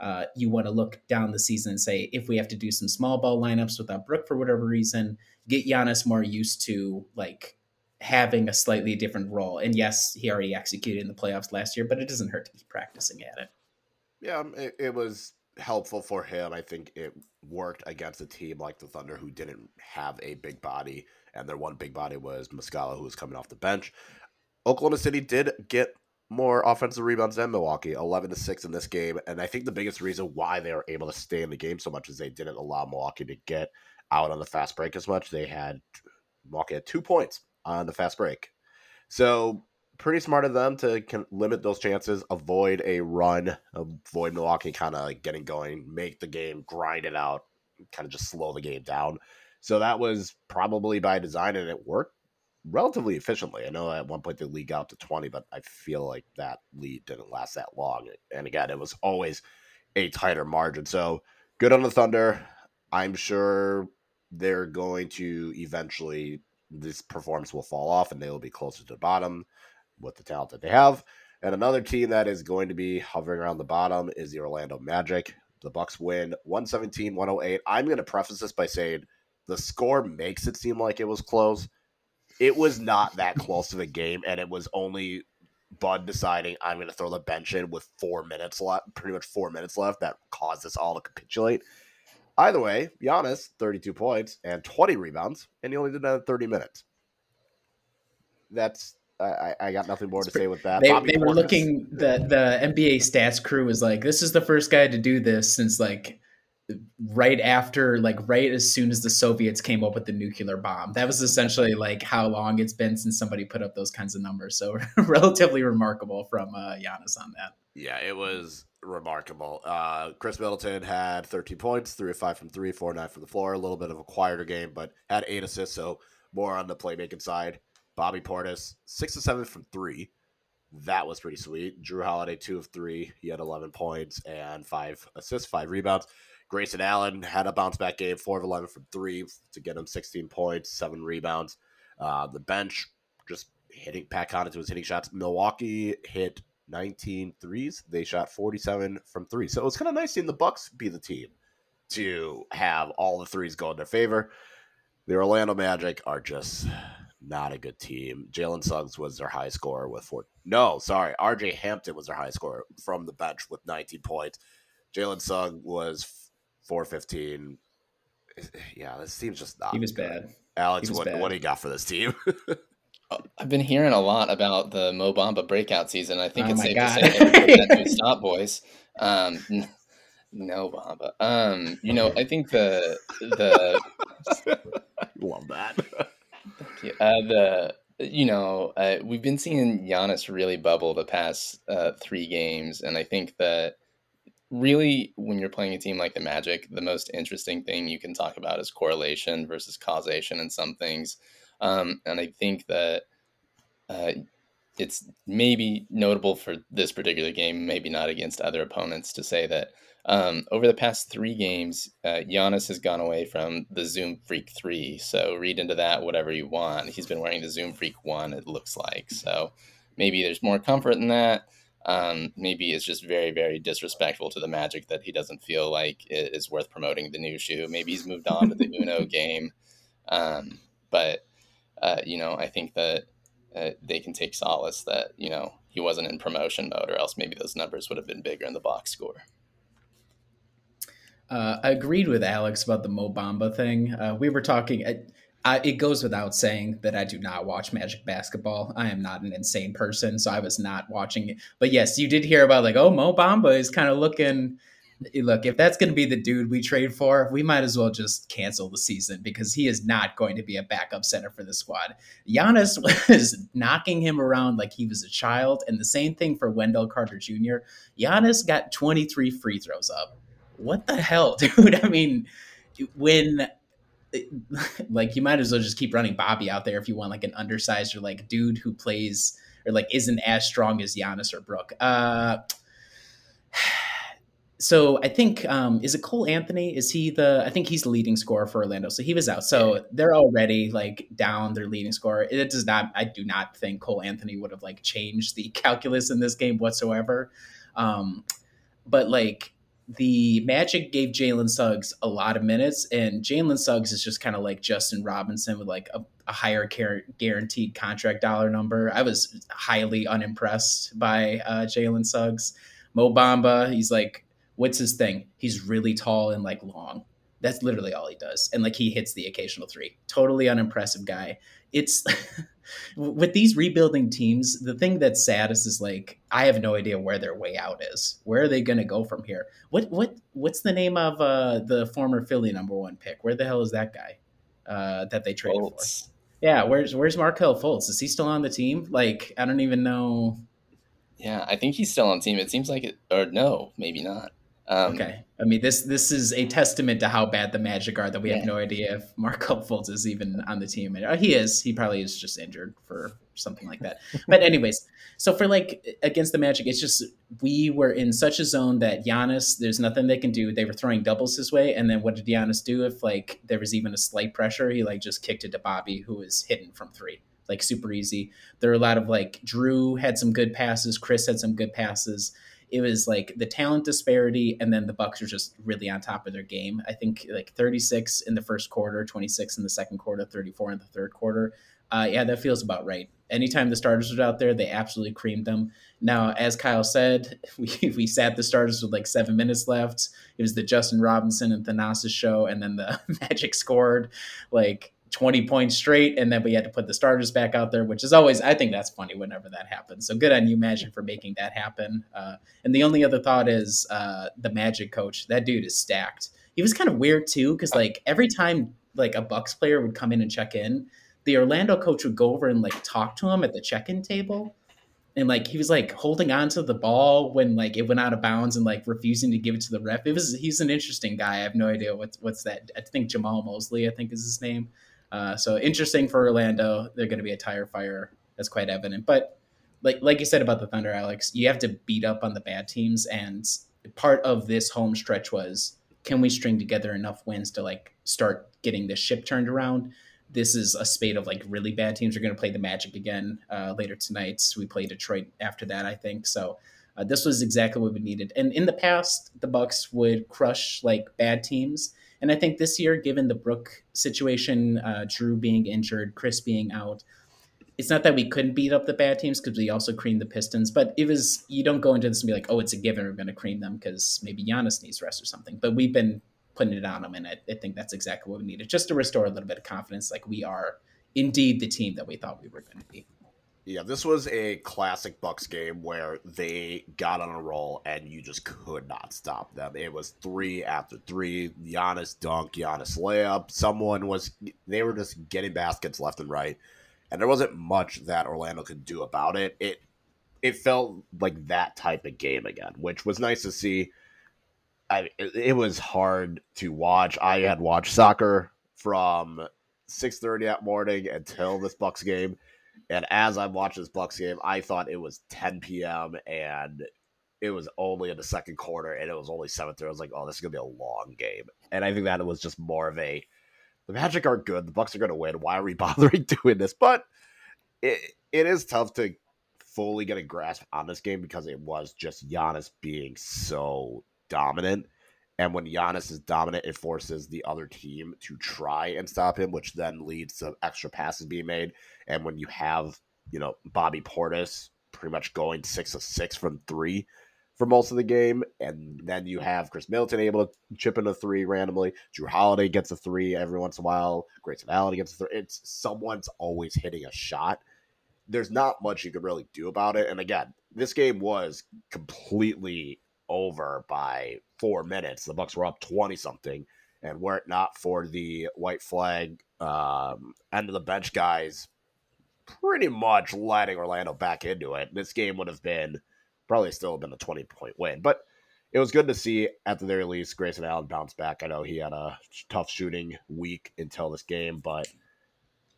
uh, you want to look down the season and say, if we have to do some small ball lineups without Brook for whatever reason, get Giannis more used to like having a slightly different role. And yes, he already executed in the playoffs last year, but it doesn't hurt to keep practicing at it. Yeah, um, it, it was helpful for him. I think it worked against a team like the Thunder who didn't have a big body, and their one big body was Muscala, who was coming off the bench. Oklahoma City did get more offensive rebounds than Milwaukee, 11 to 6 in this game. And I think the biggest reason why they were able to stay in the game so much is they didn't allow Milwaukee to get out on the fast break as much. They had Milwaukee had two points on the fast break. So pretty smart of them to limit those chances, avoid a run, avoid Milwaukee kind of getting going, make the game, grind it out, kind of just slow the game down. So that was probably by design and it worked relatively efficiently. I know at one point the league out to 20, but I feel like that lead didn't last that long. And again, it was always a tighter margin. So good on the Thunder. I'm sure they're going to eventually, this performance will fall off and they will be closer to the bottom with the talent that they have. And another team that is going to be hovering around the bottom is the Orlando Magic. The Bucks win 117 108. I'm going to preface this by saying the score makes it seem like it was close it was not that close to the game, and it was only Bud deciding I'm going to throw the bench in with four minutes left, pretty much four minutes left, that caused us all to capitulate. Either way, Giannis, 32 points and 20 rebounds, and he only did that in 30 minutes. That's I, I got nothing more to say with that. They, they were looking the the NBA stats crew was like, this is the first guy to do this since like right after like right as soon as the soviets came up with the nuclear bomb that was essentially like how long it's been since somebody put up those kinds of numbers so relatively remarkable from uh Giannis on that yeah it was remarkable uh khris middleton had 13 points 3 of 5 from 3 4 9 from the floor a little bit of a quieter game but had 8 assists so more on the playmaking side bobby portis 6 to 7 from 3 that was pretty sweet. Jrue Holiday, two of three. He had 11 points and five assists, five rebounds. Grayson Allen had a bounce back game, four of 11 from three to get him 16 points, seven rebounds. Uh, the bench just hitting, Pat Connaughton was hitting shots. Milwaukee hit 19 threes. They shot 47 from three. So it was kind of nice seeing the Bucks be the team to have all the threes go in their favor. The Orlando Magic are just not a good team. Jalen Suggs was their high scorer with four. No, sorry. RJ Hampton was their high scorer from the bench with 19 points. Jalen Suggs was 415. Yeah, this team's just not. He was good. bad. Alex, was what, bad. what do you got for this team? I've been hearing a lot about the Mo Bamba breakout season. I think oh it's safe God. to say that stop, boys. Um, no Bamba. Um, you know, I think the the love that. Uh, the you know uh, we've been seeing Giannis really bubble the past uh, three games, and I think that really when you're playing a team like the magic the most interesting thing you can talk about is correlation versus causation in some things. Um, and i think that uh, it's maybe notable for this particular game maybe not against other opponents to say that um, over the past three games uh, Giannis has gone away from the zoom freak 3 so read into that whatever you want. He's been wearing the zoom freak 1 it looks like. So maybe there's more comfort in that um, maybe is just very, very disrespectful to the Magic that he doesn't feel like it is worth promoting the new shoe. Maybe he's moved on to the Uno game. Um, but, uh, you know, I think that uh, they can take solace that, you know, he wasn't in promotion mode, or else maybe those numbers would have been bigger in the box score. Uh, I agreed with Alex about the Mo Bamba thing. Uh, we were talking. I, it goes without saying that I do not watch Magic basketball. I am not an insane person, so I was not watching it. But yes, you did hear about like, oh, Mo Bamba is kind of looking. Look, if that's going to be the dude we trade for, we might as well just cancel the season because he is not going to be a backup center for the squad. Giannis was knocking him around like he was a child, and the same thing for Wendell Carter Jr. Giannis got 23 free throws up. What the hell, dude? I mean, when like you might as well just keep running Bobby out there if you want like an undersized or like dude who plays or like isn't as strong as Giannis or Brook. Uh, so I think um, is it Cole Anthony? Is he the? I think he's the leading scorer for Orlando. So he was out. So they're already like down their leading scorer. It does not. I do not think Cole Anthony would have like changed the calculus in this game whatsoever. Um, but like the Magic gave Jalen Suggs a lot of minutes, and Jalen Suggs is just kind of like Justin Robinson with like a, a higher guaranteed contract dollar number. I was highly unimpressed by uh, Jalen Suggs. Mo Bamba, he's like what's his thing? He's really tall and like long. That's literally all he does. And like he hits the occasional three. Totally unimpressive guy. It's with these rebuilding teams, the thing that's saddest is like I have no idea where their way out is. Where are they going to go from here? What what what's the name of uh, the former Philly number one pick? Where the hell is that guy uh, that they traded Fultz. for? Yeah, where's where's Markelle Fultz? Is he still on the team? Like I don't even know. Yeah, I think he's still on team. It seems like it, or no, maybe not. Um, okay. I mean, this this is a testament to how bad the Magic are that we yeah. have no idea if Markelle Fultz is even on the team. Uh, he is. He probably is just injured for something like that. but anyways, so for like against the Magic, it's just we were in such a zone that Giannis, there's nothing they can do. They were throwing doubles his way, and then what did Giannis do? If like there was even a slight pressure, he like just kicked it to Bobby, who was hitting from three like super easy. There are a lot of like Jrue had some good passes, Khris had some good passes it was like the talent disparity and then the bucks are just really on top of their game. I think like 36 in the first quarter 26 in the second quarter 34 in the third quarter. Uh, yeah that feels about right. Anytime the starters were out there they absolutely creamed them. Now as kyle said we, we sat the starters with like seven minutes left. It was the justin robinson and thanasis show and then the magic scored. Like 20 points straight and then we had to put the starters back out there which is always i think that's funny whenever that happens so good on you magic for making that happen uh, and the only other thought is uh, the magic coach that dude is stacked he was kind of weird too because like every time like a bucks player would come in and check in the orlando coach would go over and like talk to him at the check-in table and like he was like holding on to the ball when like it went out of bounds and like refusing to give it to the ref. It was he's an interesting guy. I have no idea what's what's that. I think Jamahl Mosley, I think is his name. Uh, so interesting for Orlando. They're going to be a tire fire. That's quite evident. But like like you said about the Thunder, Alex, you have to beat up on the bad teams, and part of this home stretch was can we string together enough wins to like start getting the ship turned around. This is a spate of like really bad teams. We're going to play the Magic again uh, later tonight. We play Detroit after that, I think. So uh, this was exactly what we needed. And in the past, the Bucks would crush like bad teams and I think this year, given the Brook situation, uh, Jrue being injured, Khris being out, it's not that we couldn't beat up the bad teams because we also creamed the Pistons, but it was you don't go into this and be like, oh, it's a given we're going to cream them because maybe Giannis needs rest or something. But we've been putting it on them, and I, I think that's exactly what we needed, just to restore a little bit of confidence, like we are indeed the team that we thought we were going to be. Yeah, this was a classic Bucks game where they got on a roll and you just could not stop them. It was three after three, Giannis dunk, Giannis layup. Someone was they were just getting baskets left and right, and there wasn't much that Orlando could do about it. It it felt like that type of game again, which was nice to see. I it, was hard to watch. I had watched soccer from six thirty that morning until this Bucks game and as I watched this Bucks game, I thought it was 10 p.m. and it was only in the second quarter, and it was only 7:30. I was like, "Oh, this is gonna be a long game." And I think that it was just more of a the Magic are good. The Bucks are to win. Why are we bothering doing this? But it it is tough to fully get a grasp on this game because it was just Giannis being so dominant. And when Giannis is dominant, it forces the other team to try and stop him, which then leads to extra passes being made. And when you have, you know, Bobby Portis pretty much going six of six from three for most of the game, and then you have Khris Middleton able to chip in a three randomly. Jrue Holiday gets a three every once in a while. Grayson Allen gets a three. It's someone's always hitting a shot. There's not much you can really do about it. And again, this game was completely over by four minutes. The Bucks were up twenty something, and were it not for the white flag um, end of the bench guys, pretty much letting Orlando back into it, this game would have been probably still been a twenty point win. But it was good to see at the very least Grayson Allen bounce back. I know he had a tough shooting week until this game, but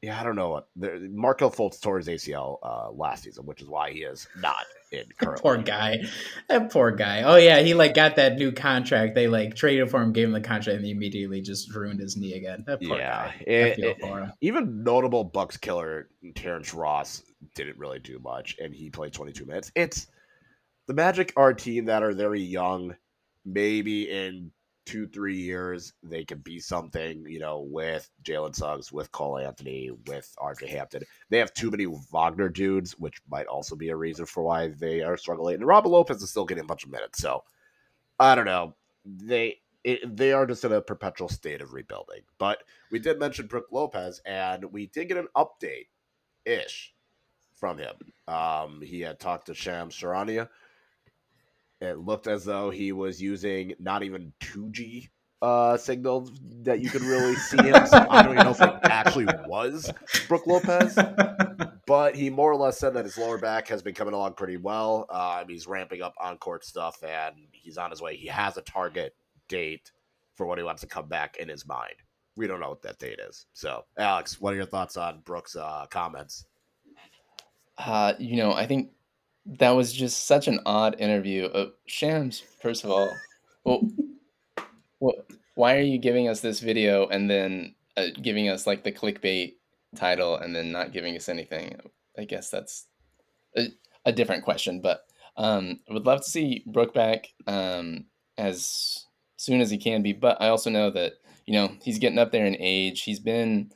yeah, I don't know. Markelle Fultz tore his ACL uh, last season, which is why he is not in currently. poor guy. That poor guy. Oh yeah, he like got that new contract. They like traded for him, gave him the contract, and he immediately just ruined his knee again. That poor yeah, guy. It, it, even notable Bucks killer Terrence Ross didn't really do much, and he played 22 minutes. It's the Magic are a team that are very young. Maybe in two, three years, they can be something, you know, with Jalen Suggs, with Cole Anthony, with RJ Hampton. They have too many Wagner dudes, which might also be a reason for why they are struggling. And Robin Lopez is still getting a bunch of minutes. So I don't know. They it, they are just in a perpetual state of rebuilding. But we did mention Brook Lopez, and we did get an update ish from him. Um, he had talked to Shams Charania. It looked as though he was using not even 2G uh, signals that you could really see him. So I don't even know if it actually was Brook Lopez, but he more or less said that his lower back has been coming along pretty well. Um, he's ramping up on court stuff and he's on his way. He has a target date for when he wants to come back in his mind. We don't know what that date is. So, Alex, what are your thoughts on Brook's uh, comments? Uh, you know, I think that was just such an odd interview. Uh, Shams, first of all, well, well, why are you giving us this video and then uh, giving us like the clickbait title and then not giving us anything? I guess that's a, a different question, but um, I would love to see Brook back um, as soon as he can be. But I also know that you know he's getting up there in age. He's been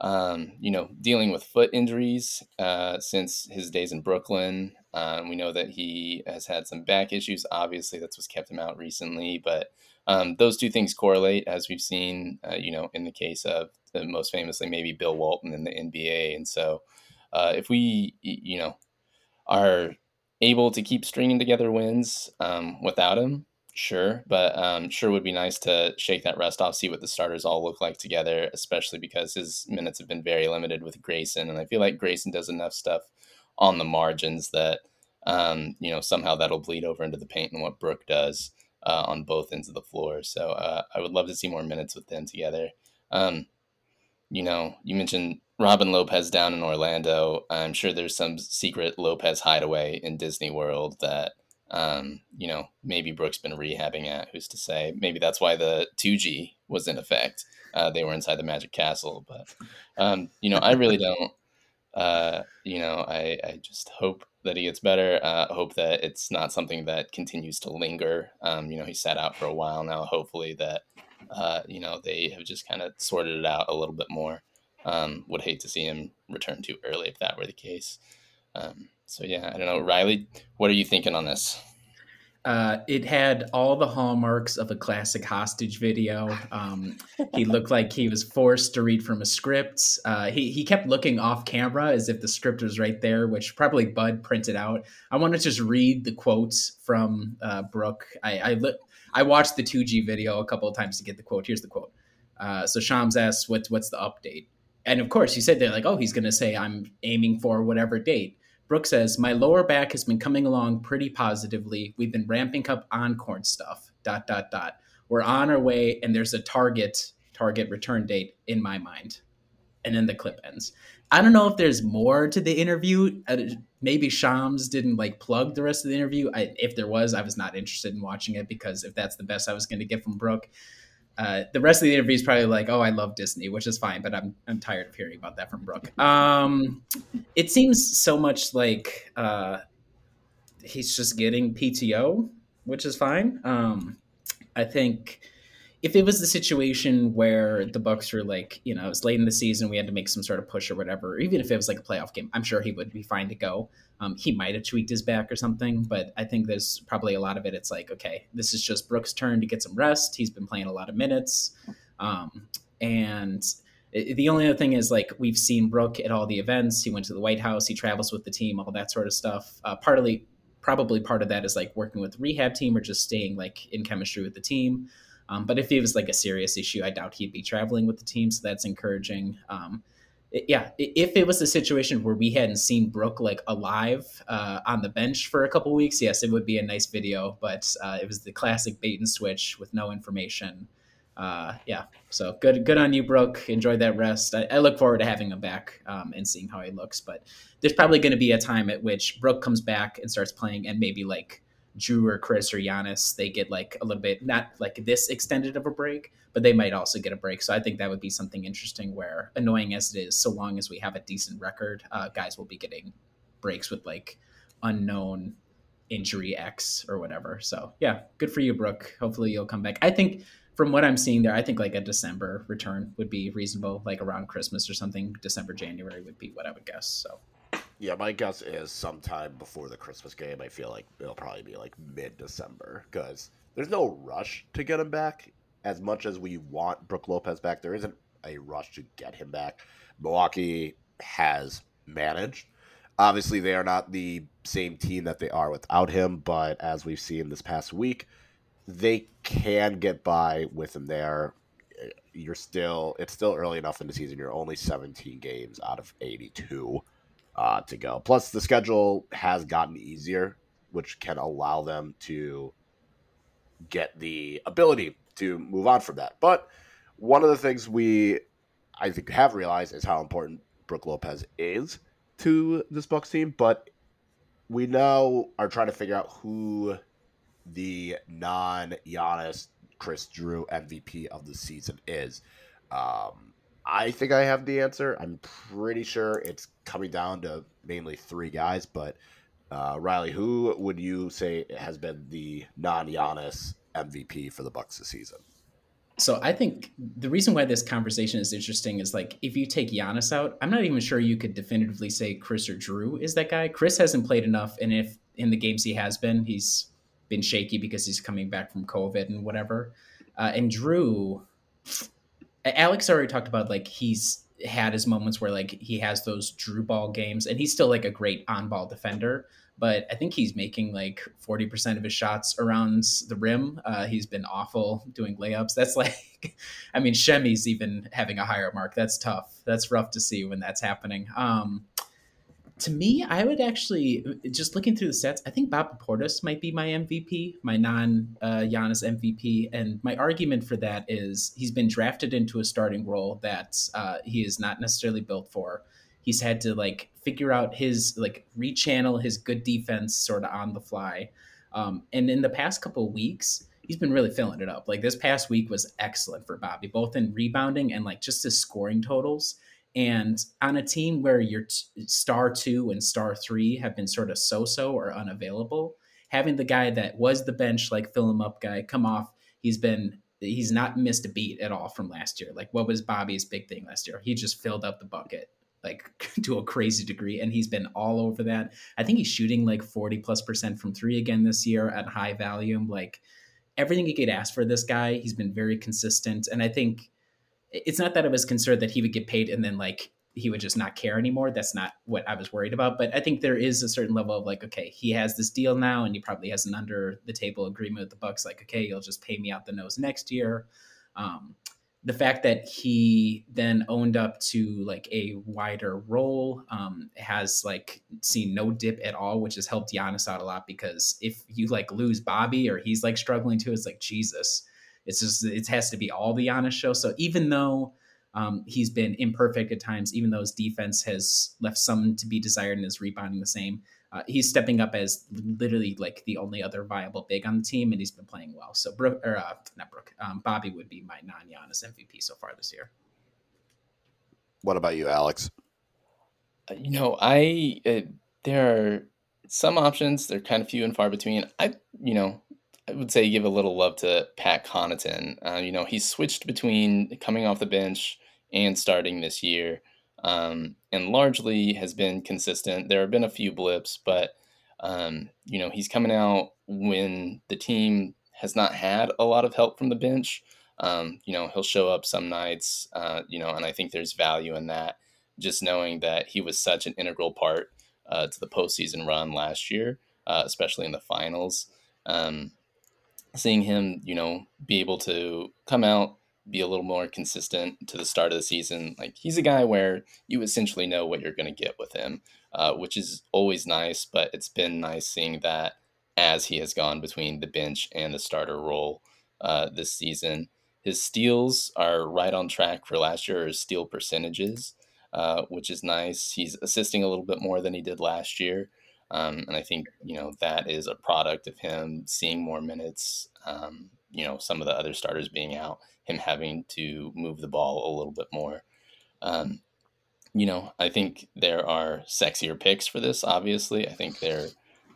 um, you know dealing with foot injuries uh, since his days in Brooklyn. Um, we know that he has had some back issues. Obviously, that's what's kept him out recently. But um, those two things correlate, as we've seen, uh, you know, in the case of the most famously maybe Bill Walton in the NBA. And so, uh, if we, you know, are able to keep stringing together wins um, without him, sure. But um, sure would be nice to shake that rust off, see what the starters all look like together, especially because his minutes have been very limited with Grayson, and I feel like Grayson does enough stuff on the margins that um, you know somehow that'll bleed over into the paint and what Brook does uh, on both ends of the floor. So uh, I would love to see more minutes with them together. Um, you know, you mentioned Robin Lopez down in Orlando. I'm sure there's some secret Lopez hideaway in Disney World that um, you know maybe Brook's been rehabbing at. Who's to say? Maybe that's why the 2G was in effect. Uh, they were inside the Magic Castle, but um, you know, I really don't uh, you know, I, I just hope that he gets better. Uh, hope that it's not something that continues to linger. Um, you know, he sat out for a while now. Hopefully that, uh, you know, they have just kind of sorted it out a little bit more. Um, would hate to see him return too early if that were the case. Um, so yeah, I don't know, Riley, what are you thinking on this? Uh, it had all the hallmarks of a classic hostage video. Um, he looked like he was forced to read from a script. Uh, he, he kept looking off camera as if the script was right there, which probably Bud printed out. I want to just read the quotes from uh, Brook. I, I, li- I watched the 2G video a couple of times to get the quote. Here's the quote. Uh, so Shams asks, what, what's the update? And of course, he said they're like, oh, he's going to say, I'm aiming for whatever date. Brook says, My lower back has been coming along pretty positively. We've been ramping up on-court stuff. Dot dot dot. We're on our way, and there's a target target return date in my mind. And then the clip ends. I don't know if there's more to the interview. Uh, maybe Shams didn't like plug the rest of the interview. I, if there was, I was not interested in watching it because if that's the best I was going to get from Brook, uh, the rest of the interview is probably like, "Oh, I love Disney," which is fine, but I'm I'm tired of hearing about that from Brook. Um, it seems so much like uh, he's just getting PTO, which is fine. Um, I think if it was the situation where the Bucks were like, you know, it was late in the season, we had to make some sort of push or whatever, even if it was like a playoff game, I'm sure he would be fine to go. Um, he might have tweaked his back or something, but I think there's probably a lot of it. It's like, okay, this is just Brook's turn to get some rest. He's been playing a lot of minutes. Um, and it, the only other thing is like we've seen Brook at all the events. He went to the White House. He travels with the team, all that sort of stuff. Uh, partly, probably part of that is like working with the rehab team or just staying like in chemistry with the team. Um, but if it was like a serious issue, I doubt he'd be traveling with the team. So that's encouraging. Um, yeah, if it was a situation where we hadn't seen Brook like alive uh, on the bench for a couple weeks, yes, it would be a nice video. But uh, it was the classic bait and switch with no information. Uh, yeah, so good, good on you, Brook. Enjoy that rest. I, I look forward to having him back um, and seeing how he looks. But there's probably going to be a time at which Brook comes back and starts playing, and maybe like Jrue or Khris or Giannis, they get like a little bit not like this extended of a break, but they might also get a break. So I think that would be something interesting. Where annoying as it is, so long as we have a decent record, uh, guys will be getting breaks with like unknown injury X or whatever. So yeah, good for you, Brook. Hopefully you'll come back. I think from what I'm seeing there, I think like a December return would be reasonable, like around Christmas or something. December, January would be what I would guess. So yeah, my guess is sometime before the Christmas game. I feel like it'll probably be like mid December because there's no rush to get him back as much as we want Brook Lopez back. There isn't a rush to get him back. Milwaukee has managed. Obviously, they are not the same team that they are without him, but as we've seen this past week, they can get by with him there. You're still, it's still early enough in the season. You're only 17 games out of 82 uh, to go. Plus, the schedule has gotten easier, which can allow them to get the ability to move on from that. But one of the things we, I think, have realized is how important Brook Lopez is to this Bucks team. But we now are trying to figure out who the non Giannis Khris Jrue MVP of the season is. Um, I think I have the answer. I'm pretty sure it's coming down to mainly three guys, but uh, Riley, who would you say has been the non Giannis MVP for the Bucks this season? So I think the reason why this conversation is interesting is like if you take Giannis out, I'm not even sure you could definitively say Khris or Jrue is that guy. Khris hasn't played enough, and if in the games he has been, he's been shaky because he's coming back from COVID and whatever. Uh, and Jrue, Alex already talked about like he's had his moments where like he has those Jrue ball games, and he's still like a great on ball defender. But I think he's making like forty percent of his shots around the rim. Uh, he's been awful doing layups. That's like, I mean, Semi's even having a higher mark. That's tough. That's rough to see when that's happening. Um, to me, I would actually just looking through the sets. I think Bob Portis might be my MVP, my non uh, Giannis MVP, and my argument for that is he's been drafted into a starting role that uh, he is not necessarily built for. He's had to like figure out his like rechannel his good defense sort of on the fly, um, and in the past couple weeks, he's been really filling it up. Like this past week was excellent for Bobby, both in rebounding and like just his scoring totals and on a team where your t- star two and star three have been sort of so so or unavailable, having the guy that was the bench, like fill him up guy, come off, he's been, he's not missed a beat at all from last year. Like, what was Bobby's big thing last year? He just filled up the bucket like to a crazy degree and he's been all over that i think he's shooting like 40 plus percent from three again this year at high volume like everything you could ask for this guy he's been very consistent and i think it's not that I was concerned that he would get paid and then like he would just not care anymore. That's not what I was worried about. But I think there is a certain level of like, okay, he has this deal now, and he probably has an under the table agreement with the Bucks. Like, okay, you'll just pay me out the nose next year. Um, the fact that he then owned up to like a wider role um, has like seen no dip at all, which has helped Giannis out a lot because if you like lose Bobby or he's like struggling too, it's like Jesus it's just it has to be all the Giannis show. So even though um, he's been imperfect at times, even though his defense has left some to be desired and his rebounding the same, uh, he's stepping up as literally like the only other viable big on the team, and he's been playing well. So Brook, or uh, not Brook, um, Bobby would be my non-Giannis MVP so far this year. What about you, Alex? Uh, you know, I uh, there are some options. They're kind of few and far between. I, you know, I would say give a little love to Pat Connaughton. Uh, you know, he switched between coming off the bench and starting this year, um, and largely has been consistent. There have been a few blips, but um, you know, he's coming out when the team has not had a lot of help from the bench. Um, you know, he'll show up some nights, uh, you know, and I think there's value in that. Just knowing that he was such an integral part uh, to the postseason run last year, uh, especially in the finals. Um, seeing him, you know, be able to come out, be a little more consistent to the start of the season. Like he's a guy where you essentially know what you're going to get with him, uh, which is always nice. But it's been nice seeing that as he has gone between the bench and the starter role uh, this season. His steals are right on track for last year's steal percentages, uh, which is nice. He's assisting a little bit more than he did last year. Um, and I think you know that is a product of him seeing more minutes. Um, you know, some of the other starters being out, him having to move the ball a little bit more. Um, you know, I think there are sexier picks for this. Obviously, I think there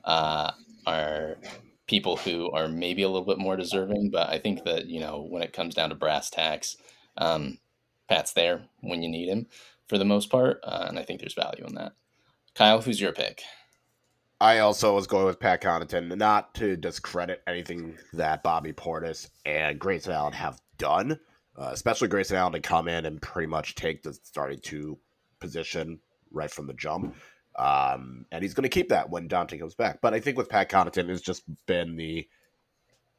uh, are people who are maybe a little bit more deserving, but I think that you know when it comes down to brass tacks, um, Pat's there when you need him for the most part, uh, and I think there's value in that. Kyle, who's your pick? I also was going with Pat Connaughton, not to discredit anything that Bobby Portis and Grayson Allen have done, uh, especially Grayson Allen to come in and pretty much take the starting two position right from the jump. Um, and he's going to keep that when Dante comes back. But I think with Pat Connaughton, it's just been the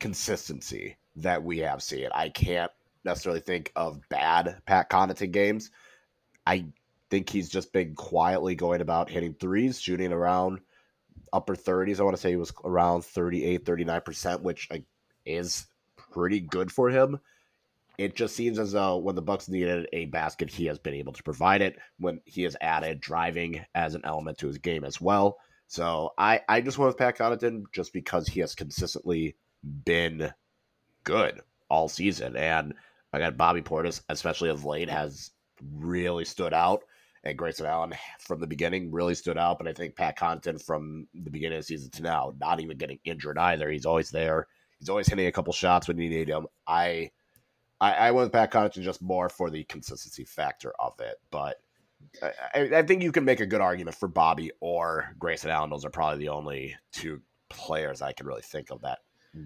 consistency that we have seen. I can't necessarily think of bad Pat Connaughton games. I think he's just been quietly going about hitting threes, shooting around upper 30s. I want to say he was around 38, 39%, which is pretty good for him. It just seems as though when the Bucks needed a basket, he has been able to provide it. When he has added driving as an element to his game as well. So I, I just went with Pat Connaughton just because he has consistently been good all season. And I got Bobby Portis, especially of late, has really stood out. And Grayson Allen from the beginning really stood out. But I think Pat Connaughton from the beginning of the season to now, not even getting injured either. He's always there. He's always hitting a couple shots when you need him. I I, I went with Pat Connaughton just more for the consistency factor of it. But I, I, think you can make a good argument for Bobby or Grayson Allen. Those are probably the only two players I can really think of that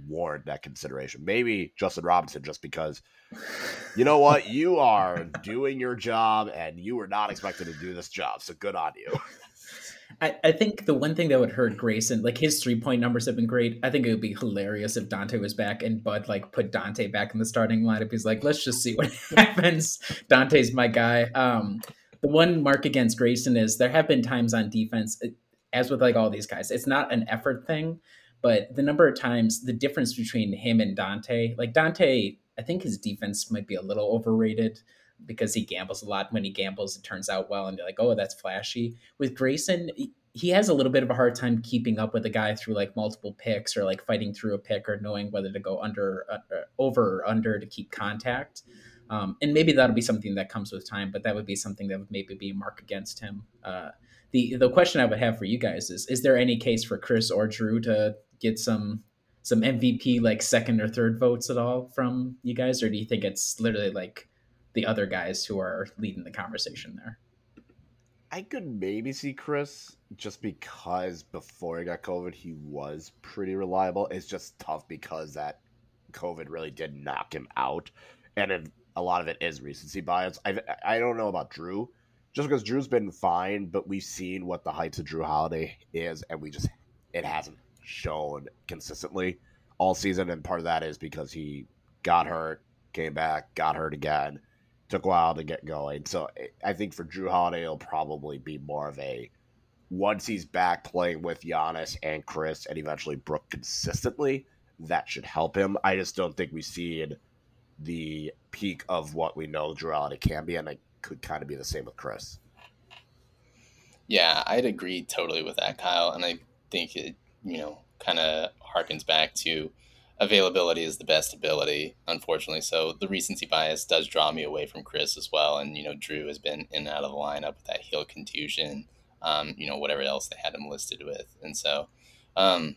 warrant that consideration. Maybe Justin Robinson, just because you know what, you are doing your job and you were not expected to do this job. So good on you. I, I think the one thing that would hurt Grayson, like his three point numbers have been great. I think it would be hilarious if Dante was back and Bud like put Dante back in the starting lineup. He's like, let's just see what happens. Dante's my guy. Um, the one mark against Grayson is there have been times on defense, as with like all these guys, it's not an effort thing, but the number of times the difference between him and Dante, like Dante, I think his defense might be a little overrated because he gambles a lot. When he gambles, it turns out well, and you're like, oh, that's flashy. With Grayson, he has a little bit of a hard time keeping up with a guy through like multiple picks or like fighting through a pick or knowing whether to go under, uh, uh, over or under to keep contact. Um, and maybe that'll be something that comes with time, but that would be something that would maybe be a mark against him. Uh, the the question I would have for you guys is: Is there any case for Khris or Jrue to get some some MVP like second or third votes at all from you guys, or do you think it's literally like the other guys who are leading the conversation there? I could maybe see Khris just because before he got COVID, he was pretty reliable. It's just tough because that COVID really did knock him out, and it, a lot of it is recency bias. I I don't know about Jrue, just because Jrue's been fine, but we've seen what the heights of Jrue Holiday is, and we just it hasn't shown consistently all season, and part of that is because he got hurt, came back, got hurt again, took a while to get going. So I think for Jrue Holiday, it'll probably be more of a once he's back playing with Giannis and Khris and eventually Brook consistently, that should help him. I just don't think we see the peak of what we know Jrue Holiday can be, and it could kind of be the same with Khris. Yeah, I'd agree totally with that, Kyle, and I think it you know, kind of harkens back to availability is the best ability, unfortunately. So the recency bias does draw me away from Khris as well. And, you know, Jrue has been in and out of the lineup with that heel contusion, um, you know, whatever else they had him listed with. And so um,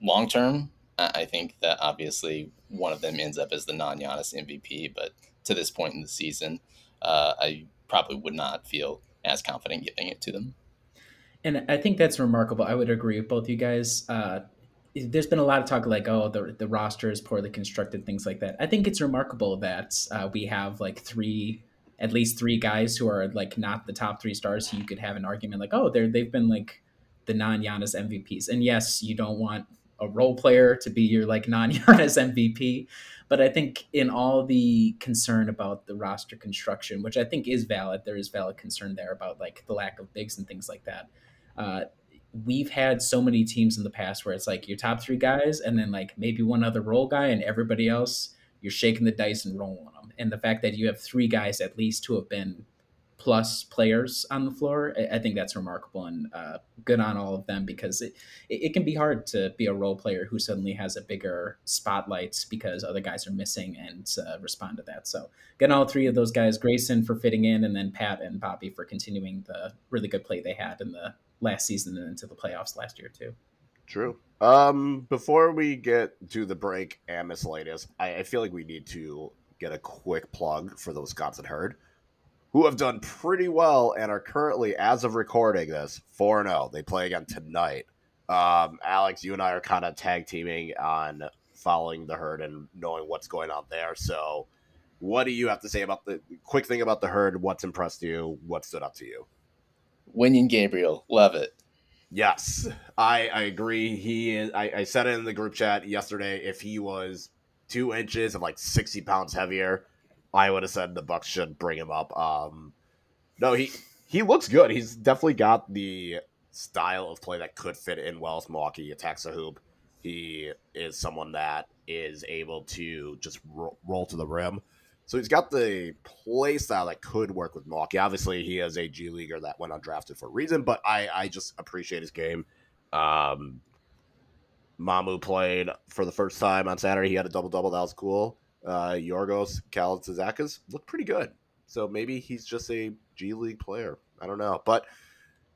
long term, I think that obviously one of them ends up as the non Giannis MVP. But to this point in the season, uh, I probably would not feel as confident giving it to them. And I think that's remarkable. I would agree with both you guys. Uh, there's been a lot of talk like, oh, the the roster is poorly constructed, things like that. I think it's remarkable that uh, we have like three, at least three guys who are like not the top three stars. You could have an argument like, oh, they're they've been like the non Giannis MVPs. And yes, you don't want a role player to be your like non Giannis MVP, but I think in all the concern about the roster construction, which I think is valid, there is valid concern there about like the lack of bigs and things like that uh, we've had so many teams in the past where it's like your top three guys and then like maybe one other role guy and everybody else you're shaking the dice and rolling them and the fact that you have three guys at least who have been plus players on the floor i think that's remarkable and uh, good on all of them because it, it can be hard to be a role player who suddenly has a bigger spotlight because other guys are missing and uh, respond to that. So good on all three of those guys grayson for fitting in and then pat and bobby for continuing the really good play they had in the last season and into the playoffs last year too. True. Um, before we get to the break and miscellaneous, I, I feel like we need to get a quick plug for the Wisconsin Herd, who have done pretty well and are currently, as of recording this, 4 0. They play again tonight Um, Alex, you and I are kind of tag teaming on following the herd and knowing what's going on there. So, what do you have to say about the quick thing about the herd? What's impressed you? What stood out to you? Wenyen Gabriel, love it. Yes, I I agree. He is. I, I said it in the group chat yesterday. If he was two inches and like sixty pounds heavier, I would have said the Bucks should bring him up. Um, no, he he looks good. He's definitely got the style of play that could fit in well with Milwaukee. Attacks the hoop. He is someone that is able to just ro- roll to the rim. So he's got the play style that could work with Milwaukee. Obviously, he is a G leaguer that went undrafted for a reason, but I, I just appreciate his game. Um, Mamu played for the first time on Saturday. He had a double double. That was cool. Uh, Yorgos Kalaitzakis looked pretty good. So maybe he's just a G League player. I don't know, but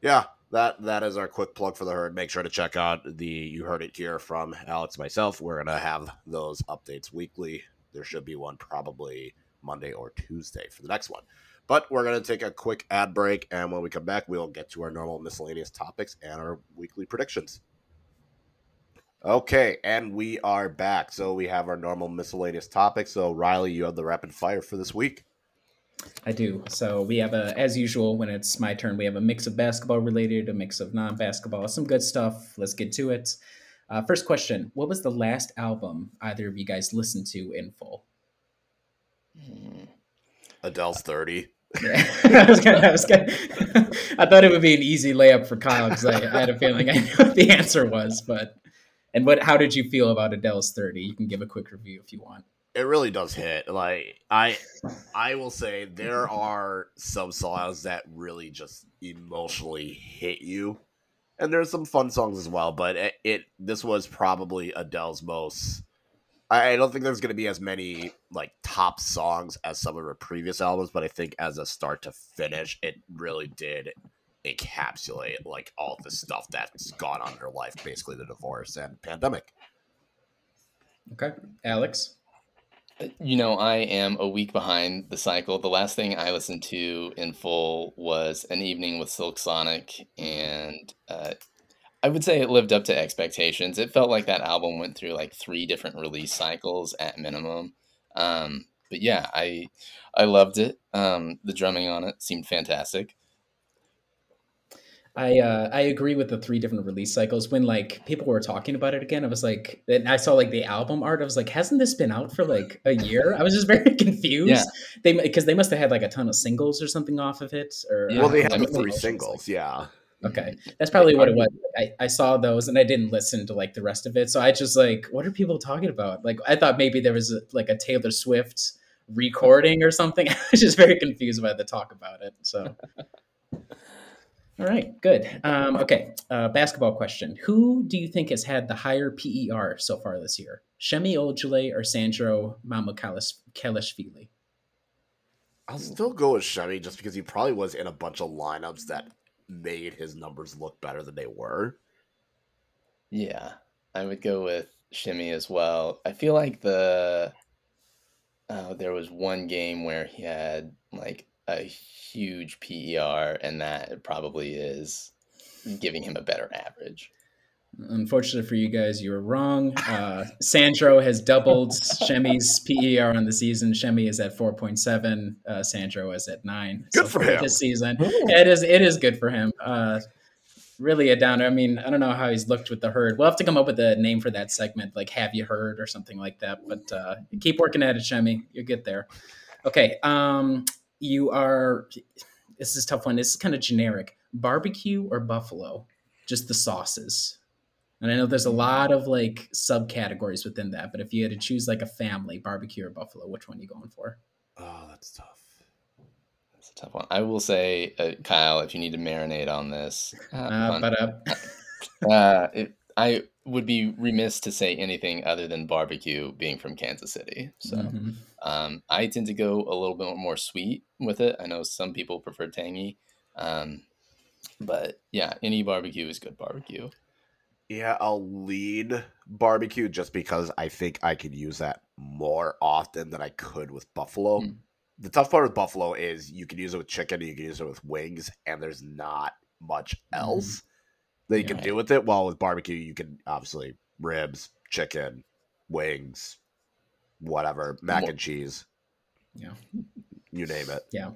yeah, that that is our quick plug for the herd. Make sure to check out the you heard it here from Alex myself. We're gonna have those updates weekly. There should be one probably Monday or Tuesday for the next one. But we're gonna take a quick ad break, and when we come back, we'll get to our normal miscellaneous topics and our weekly predictions. Okay, and we are back. So we have our normal miscellaneous topics. So Riley, you have the rapid fire for this week. I do. So we have a, as usual, when it's my turn, we have a mix of basketball related, a mix of non-basketball, some good stuff. Let's get to it. Uh, first question: What was the last album either of you guys listened to in full? Adele's thirty. Yeah. I was gonna, I was gonna, I thought it would be an easy layup for Kyle because I, I, had a feeling I knew what the answer was. But and what? How did you feel about Adele's thirty? You can give a quick review if you want. It really does hit. Like I, I will say there are some songs that really just emotionally hit you, and there's some fun songs as well. But it, it this was probably Adele's most. I don't think there's going to be as many like top songs as some of her previous albums, but I think as a start to finish, it really did encapsulate like all the stuff that's gone on in her life, basically the divorce and pandemic. Okay, Alex. You know, I am a week behind the cycle. The last thing I listened to in full was An Evening with Silk Sonic, and uh, I would say it lived up to expectations. It felt like that album went through like three different release cycles at minimum. Um, but yeah, I I loved it. Um, the drumming on it seemed fantastic. I uh, I agree with the three different release cycles. When like people were talking about it again, I was like, and I saw like the album art. I was like, hasn't this been out for like a year? I was just very confused. Yeah. They because they must have had like a ton of singles or something off of it. Or Yeah. Well, they had don't the know. three singles, yeah. Okay, that's probably what it was. I, I saw those and I didn't listen to like the rest of it. So I just like, what are people talking about? Like, I thought maybe there was a, like a Taylor Swift recording or something. I was just very confused by the talk about it. So, all right, good. Um, okay, uh, basketball question: Who do you think has had the higher PER so far this year? Semi Ojeleye or Sandro Mamukelashvili? I'll still go with Chevy just because he probably was in a bunch of lineups that made his numbers look better than they were. Yeah, I would go with Semi as well. I feel like the uh, there was one game where he had like a huge PER, and that probably is giving him a better average. Unfortunately for you guys, you were wrong. Uh, Sandro has doubled Semi's PER on the season. Semi is at 4.7. Uh, Sandro is at 9. Good for him. This season. Yeah, it is it is good for him. Uh, really a downer. I mean, I don't know how he's looked with the herd. We'll have to come up with a name for that segment, like Have You Heard or something like that. But uh, keep working at it, Semi. You'll get there. Okay. Um, you are, this is a tough one. This is kind of generic. Barbecue or buffalo? Just the sauces. And I know there's a lot of like subcategories within that, but if you had to choose like a family, barbecue or buffalo, which one are you going for? Oh, that's tough. That's a tough one. I will say, uh, Kyle, if you need to marinate on this, have Uh, but uh, uh, it, I would be remiss to say anything other than barbecue being from Kansas City. So mhm. um, I tend to go a little bit more sweet with it. I know some people prefer tangy, um, but yeah, any barbecue is good barbecue. Yeah, I'll lead barbecue just because I think I could use that more often than I could with buffalo. Mm. The tough part with buffalo is you can use it with chicken, you can use it with wings, and there's not much else. That you can Right. do with it. While with barbecue, you can obviously ribs, chicken, wings, whatever, mac and cheese, Yeah. you name it. Yeah.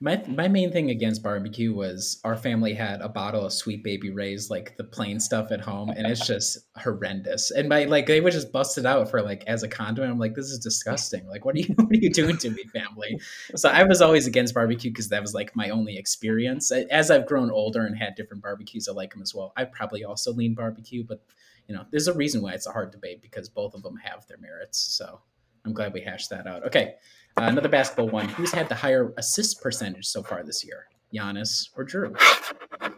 My my main thing against barbecue was our family had a bottle of Sweet Baby Ray's, like the plain stuff at home, and it's just horrendous. And my like they would just bust it out for like as a condiment. I'm like, this is disgusting. Like, what are you what are you doing to me, family? So I was always against barbecue because that was like my only experience. As I've grown older and had different barbecues, I like them as well. I probably also lean barbecue, but you know, there's a reason why it's a hard debate because both of them have their merits. So I'm glad we hashed that out. Okay. Uh, another basketball one. Who's had the higher assist percentage so far this year? Giannis or Jrue?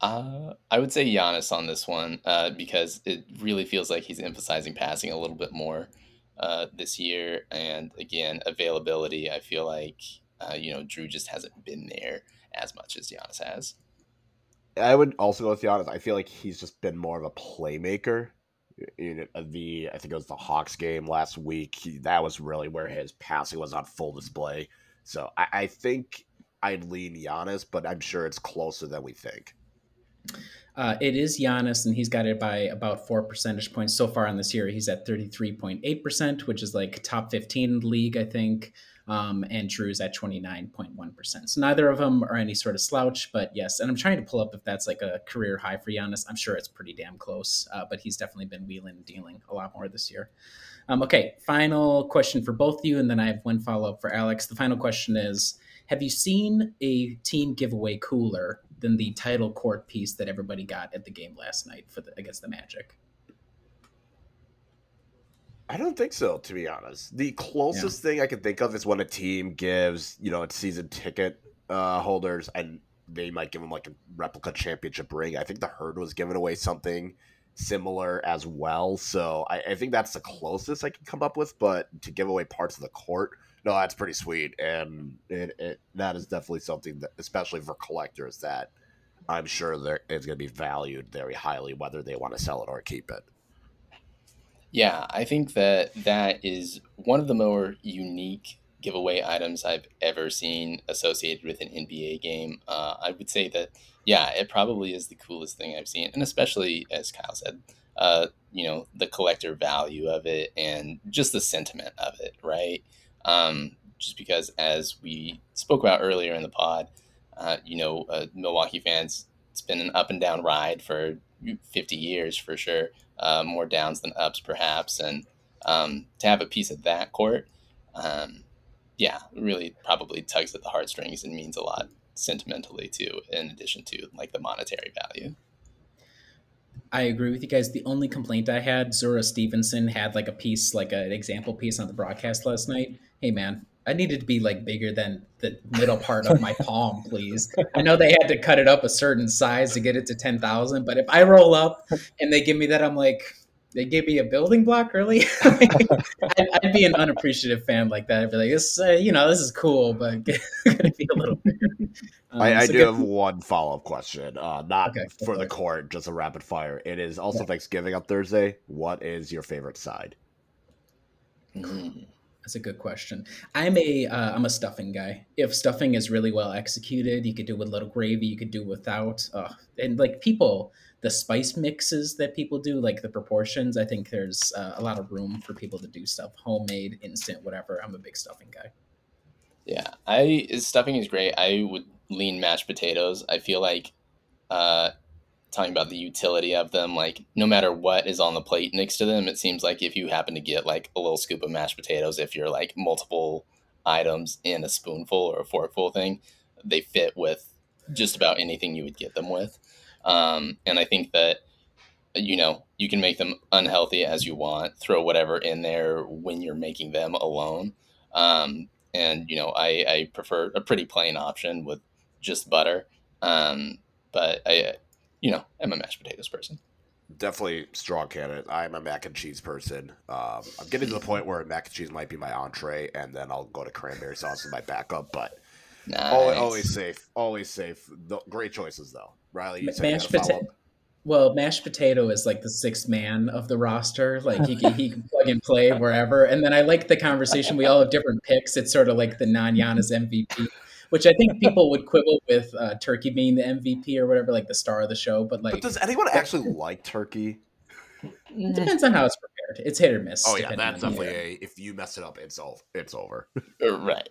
Uh, I would say Giannis on this one uh, because it really feels like he's emphasizing passing a little bit more uh, this year. And again, availability, I feel like, uh, you know, Jrue just hasn't been there as much as Giannis has. I would also go with Giannis. I feel like he's just been more of a playmaker. In the, I think it was the Hawks game last week. He, that was really where his passing was on full display. So I, I think I'd lean Giannis, but I'm sure it's closer than we think. Uh, it is Giannis, and he's got it by about four percentage points so far on this year. He's at 33.8%, which is like top 15 league, I think. Um, and Jrue's at 29.1%. So neither of them are any sort of slouch, but yes. And I'm trying to pull up if that's like a career high for Giannis. I'm sure it's pretty damn close, uh, but he's definitely been wheeling and dealing a lot more this year. Um, okay, final question for both of you, and then I have one follow up for Alex. The final question is Have you seen a team giveaway cooler than the title court piece that everybody got at the game last night for the, against the Magic? I don't think so, to be honest. The closest thing I can think of is when a team gives, you know, its season ticket uh, holders, and they might give them like a replica championship ring. I think the herd was giving away something similar as well. So I, I think that's the closest I can come up with. But to give away parts of the court, no, that's pretty sweet, and it, it that is definitely something that, especially for collectors, that I'm sure there is going to be valued very highly, whether they want to sell it or keep it. Yeah, I think that that is one of the more unique giveaway items I've ever seen associated with an NBA game. Uh, I would say that, yeah, it probably is the coolest thing I've seen, and especially as Kyle said, uh, you know, the collector value of it and just the sentiment of it, right? Um, just because, as we spoke about earlier in the pod, uh, you know, uh, Milwaukee fans, it's been an up and down ride for 50 years for sure uh, more downs than ups, perhaps. And um, to have a piece of that court, um, yeah, really probably tugs at the heartstrings and means a lot sentimentally too, in addition to like the monetary value. I agree with you guys. The only complaint I had, Zora Stephenson had like a piece, like an example piece on the broadcast last night. Hey, man, I needed to be like bigger than the middle part of my palm, please. I know they had to cut it up a certain size to get it to 10,000, but if I roll up and they give me that, I'm like, they gave me a building block, really? I'd, I'd, be an unappreciative fan like that. I'd be like, this, uh, you know, this is cool, but gonna be a little bigger. Um, I, I so do have one follow up question, uh, not okay, for the court, just a rapid fire. It is also yeah. Thanksgiving on Thursday. What is your favorite side? Mm. That's a good question. I'm a uh, I'm a stuffing guy. If stuffing is really well executed, you could do with a little gravy. You could do without. Uh, and like people, the spice mixes that people do, like the proportions. I think there's uh, a lot of room for people to do stuff homemade, instant, whatever. I'm a big stuffing guy. Yeah, I stuffing is great. I would lean mashed potatoes. I feel like uh, talking about the utility of them like no matter what is on the plate next to them it seems like if you happen to get like a little scoop of mashed potatoes if you're like multiple items in a spoonful or a forkful thing they fit with just about anything you would get them with. Um, and i think that you know you can make them unhealthy as you want throw whatever in there when you're making them alone. Um, and you know I, I prefer a pretty plain option with just butter. Um, but i you know, I'm a mashed potatoes person. Definitely strong candidate. I'm a mac and cheese person. Um, I'm getting to the point where mac and cheese might be my entree, and then I'll go to cranberry sauce as my backup. But nice. always, always, safe. Always safe. The, great choices though. Riley, you mashed potato. Well, mashed potato is like the sixth man of the roster. Like he can, he can plug and play wherever. And then I like the conversation. We all have different picks. It's sort of like the non Giannis MVP. Which I think people would quibble with uh, Turkey being the MVP or whatever, like the star of the show. But like, But does anyone actually like turkey? it depends on how it's prepared. It's hit or miss. Oh yeah, that's definitely a. If you mess it up, it's all it's over. Right.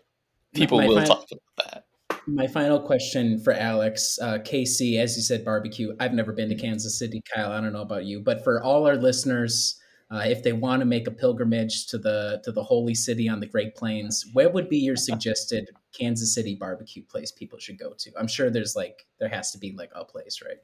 People My will final- talk about that. My final question for Alex, uh, KC, as you said, barbecue. I've never been to Kansas City, Kyle. I don't know about you, but for all our listeners, uh, if they want to make a pilgrimage to the to the holy city on the Great Plains, where would be your suggested Kansas City barbecue place people should go to? I'm sure there's like there has to be like a place, right?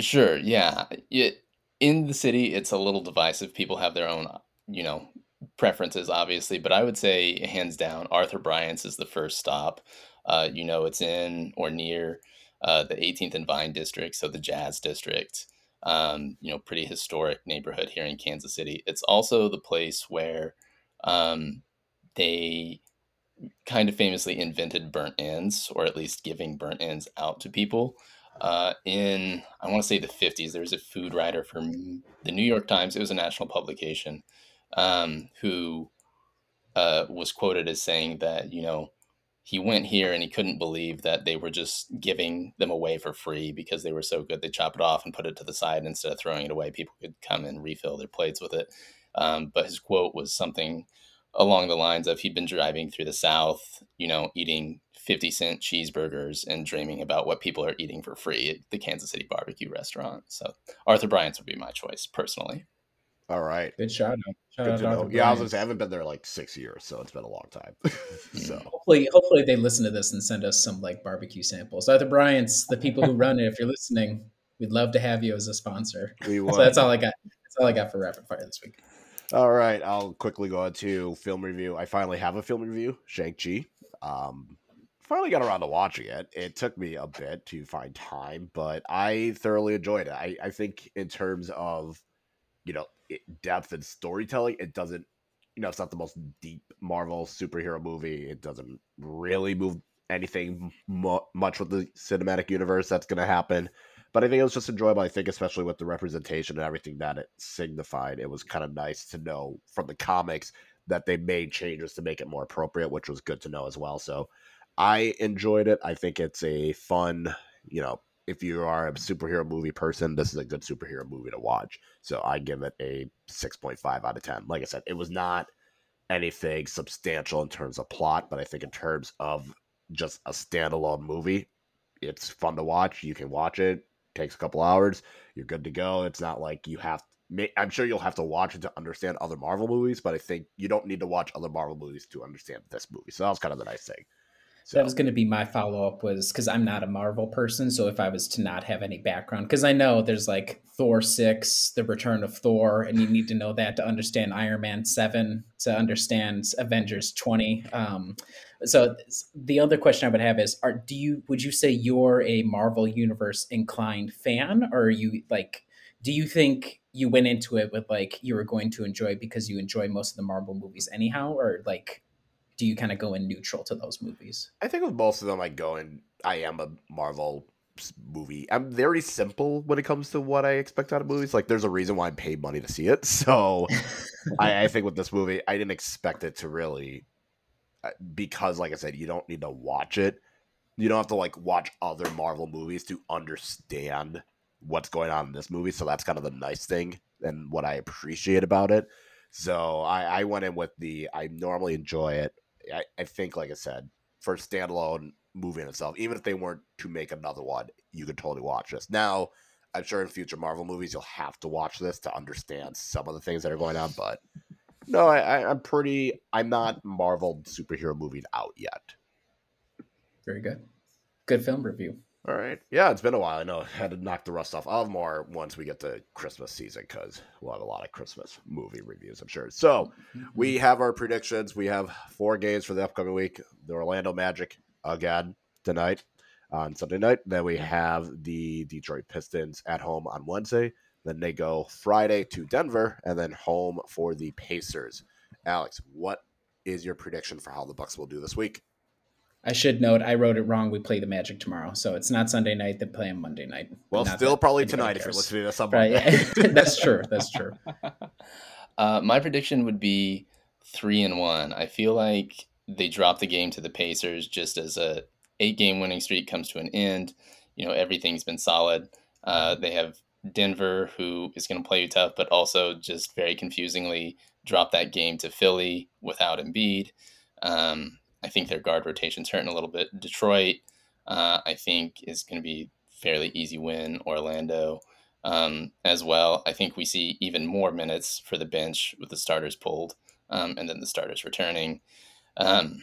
Sure, yeah. It, in the city, it's a little divisive. People have their own, you know, preferences, obviously, but I would say, hands down, Arthur Bryant's is the first stop. Uh, you know, it's in or near uh, the 18th and Vine district, so the Jazz district. Um, you know, pretty historic neighborhood here in Kansas City. It's also the place where um, they kind of famously invented burnt ends, or at least giving burnt ends out to people. Uh, in I want to say the 50s, there was a food writer for the New York Times. It was a national publication um, who uh, was quoted as saying that you know he went here and he couldn't believe that they were just giving them away for free because they were so good. They chop it off and put it to the side instead of throwing it away. People could come and refill their plates with it. Um, but his quote was something along the lines of he'd been driving through the South, you know, eating 50 cent cheeseburgers and dreaming about what people are eating for free at the Kansas City barbecue restaurant. So Arthur Bryant's would be my choice personally. All right. Good shout out. Shout Good out to know. Yeah, I was gonna say I haven't been there like six years, so it's been a long time. so Hopefully, hopefully they listen to this and send us some like barbecue samples. Arthur Bryant's, the people who run it, if you're listening, we'd love to have you as a sponsor. we So that's all I got. That's all I got for rapid fire this week. All right, I'll quickly go on to film review. I finally have a film review, Shang Chi. Um, finally got around to watching it. It took me a bit to find time, but I thoroughly enjoyed it. I, I think in terms of you know depth and storytelling, it doesn't. You know, it's not the most deep Marvel superhero movie. It doesn't really move anything mu- much with the cinematic universe that's going to happen. But I think it was just enjoyable. I think, especially with the representation and everything that it signified, it was kind of nice to know from the comics that they made changes to make it more appropriate, which was good to know as well. So I enjoyed it. I think it's a fun, you know, if you are a superhero movie person, this is a good superhero movie to watch. So I give it a 6.5 out of 10. Like I said, it was not anything substantial in terms of plot, but I think in terms of just a standalone movie, it's fun to watch. You can watch it, takes a couple hours, you're good to go. It's not like you have may- I'm sure you'll have to watch it to understand other Marvel movies, but I think you don't need to watch other Marvel movies to understand this movie. So that was kind of the nice thing. So That was going to be my follow up was because I'm not a Marvel person. So if I was to not have any background, because I know there's like Thor 6, The Return of Thor, and you need to know that to understand Iron Man 7, to understand Avengers 20. Um, so the other question I would have is are do you would you say you're a Marvel universe inclined fan or are you like do you think you went into it with like you were going to enjoy because you enjoy most of the Marvel movies anyhow or like do you kind of go in neutral to those movies? I think with most of them, I go in. I am a Marvel movie. I'm very simple when it comes to what I expect out of movies. Like, there's a reason why I paid money to see it. So, I, I think with this movie, I didn't expect it to really, uh, because, like I said, you don't need to watch it. You don't have to like watch other Marvel movies to understand what's going on in this movie. So that's kind of the nice thing and what I appreciate about it. So I, I went in with the I normally enjoy it. I, I think, like I said, for a standalone movie in itself, even if they weren't to make another one, you could totally watch this. Now, I'm sure in future Marvel movies you'll have to watch this to understand some of the things that are going on, but no, I, I'm pretty. I'm not Marvel superhero movie out yet. Very good. Good film review. All right, yeah, it's been a while. I know I had to knock the rust off. Have more once we get to Christmas season because we'll have a lot of Christmas movie reviews, I'm sure. So we mm-hmm. have our predictions. We have four games for the upcoming week. The Orlando Magic again tonight on Sunday night. Then we have the Detroit Pistons at home on Wednesday. Then they go Friday to Denver and then home for the Pacers. Alex, what is your prediction for how the Bucks will do this week? I should note I wrote it wrong. We play the Magic tomorrow, so it's not Sunday night. They play on Monday night. Well, Not still probably anybody tonight if you're listening to some Right? Monday. that's true. That's true. Uh, my prediction would be three and one. I feel like they dropped the game to the Pacers just as a eight game winning streak comes to an end. You know, everything's been solid. Uh, they have Denver, who is going to play you tough, but also just very confusingly drop that game to Philly without Embiid. Um, I think their guard rotation's hurting a little bit. Detroit, uh, I think, is going to be fairly easy win. Orlando um, as well. I think we see even more minutes for the bench with the starters pulled um, and then the starters returning. Um,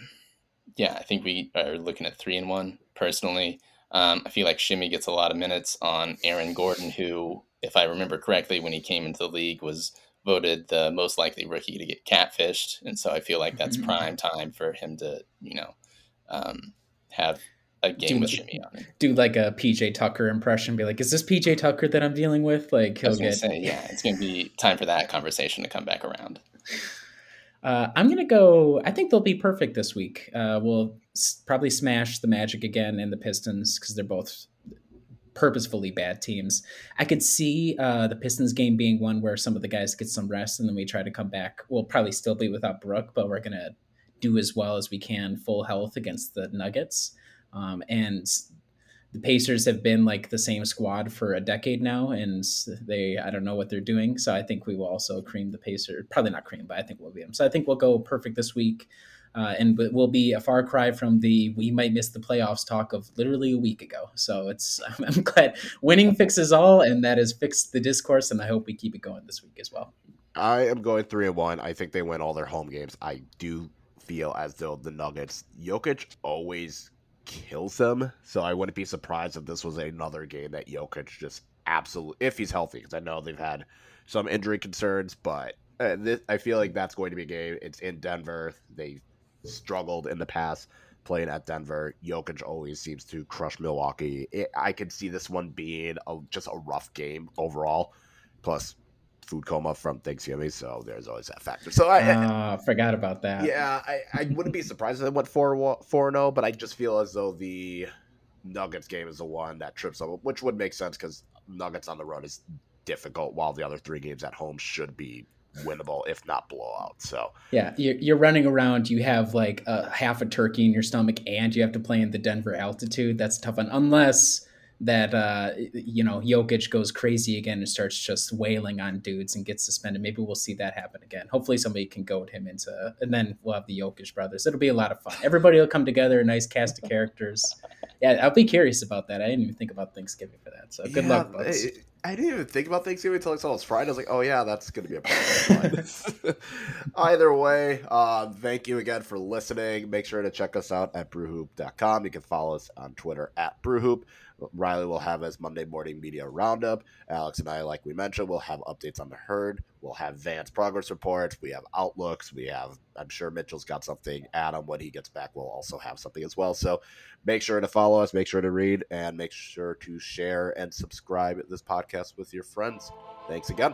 yeah, I think we are looking at three and one personally. Um, I feel like Semi gets a lot of minutes on Aaron Gordon, who, if I remember correctly, when he came into the league, was voted the most likely rookie to get catfished, and so I feel like that's mm-hmm. prime time for him to, you know, um, have a game do, with Semi on it. Do like a PJ Tucker impression, be like, "Is this PJ Tucker that I'm dealing with?" Like he'll get. Say, yeah, it's gonna be time for that conversation to come back around. Uh, I'm gonna go. I think they'll be perfect this week. Uh, we'll s- probably smash the Magic again and the Pistons because they're both purposefully bad teams. I could see uh, the Pistons game being one where some of the guys get some rest and then we try to come back. We'll probably still be without Brook, but we're gonna do as well as we can full health against the Nuggets. Um, and the Pacers have been like the same squad for a decade now, and they I don't know what they're doing. So I think we will also cream the Pacers. Probably not cream, but I think we'll beat them. So I think we'll go perfect this week, uh, and it will be a far cry from the we might miss the playoffs talk of literally a week ago. So it's I'm glad winning fixes all, and that has fixed the discourse, and I hope we keep it going this week as well. I am going three and one. I think they win all their home games. I do feel as though the Nuggets, Jokic always kills them. So I wouldn't be surprised if this was another game that Jokic just absolutely, if he's healthy, because I know they've had some injury concerns, but uh, this, I feel like that's going to be a game. It's in Denver. They struggled in the past playing at Denver. Jokic always seems to crush Milwaukee. It, I could see this one being a, just a rough game overall. Plus, food coma from Thanksgiving, so there's always that factor. So I uh, forgot about that. Yeah, I, I wouldn't be surprised if they went 4 4 0, but I just feel as though the Nuggets game is the one that trips up, which would make sense because Nuggets on the road is difficult, while the other three games at home should be winnable, if not blowout. So yeah, you're, you're running around. You have like a half a turkey in your stomach, and you have to play in the Denver altitude. That's tough one, unless that uh, you know Jokic goes crazy again and starts just wailing on dudes and gets suspended. Maybe we'll see that happen again. Hopefully, somebody can goad him into, and then we'll have the Jokic brothers. It'll be a lot of fun. Everybody will come together, a nice cast of characters. Yeah, I'll be curious about that. I didn't even think about Thanksgiving for that. So good yeah, luck, buds. I didn't even think about Thanksgiving until I saw it was Friday. I was like, oh yeah, that's going to be a part Either way, uh, thank you again for listening. Make sure to check us out at brewhoop.com. You can follow us on Twitter at brewhoop. Riley will have his Monday morning media roundup. Alex and I, like we mentioned, will have updates on the herd. We'll have Vance progress reports. We have outlooks. We have, I'm sure Mitchell's got something. Adam, when he gets back, will also have something as well. So make sure to follow us, make sure to read, and make sure to share and subscribe this podcast with your friends. Thanks again.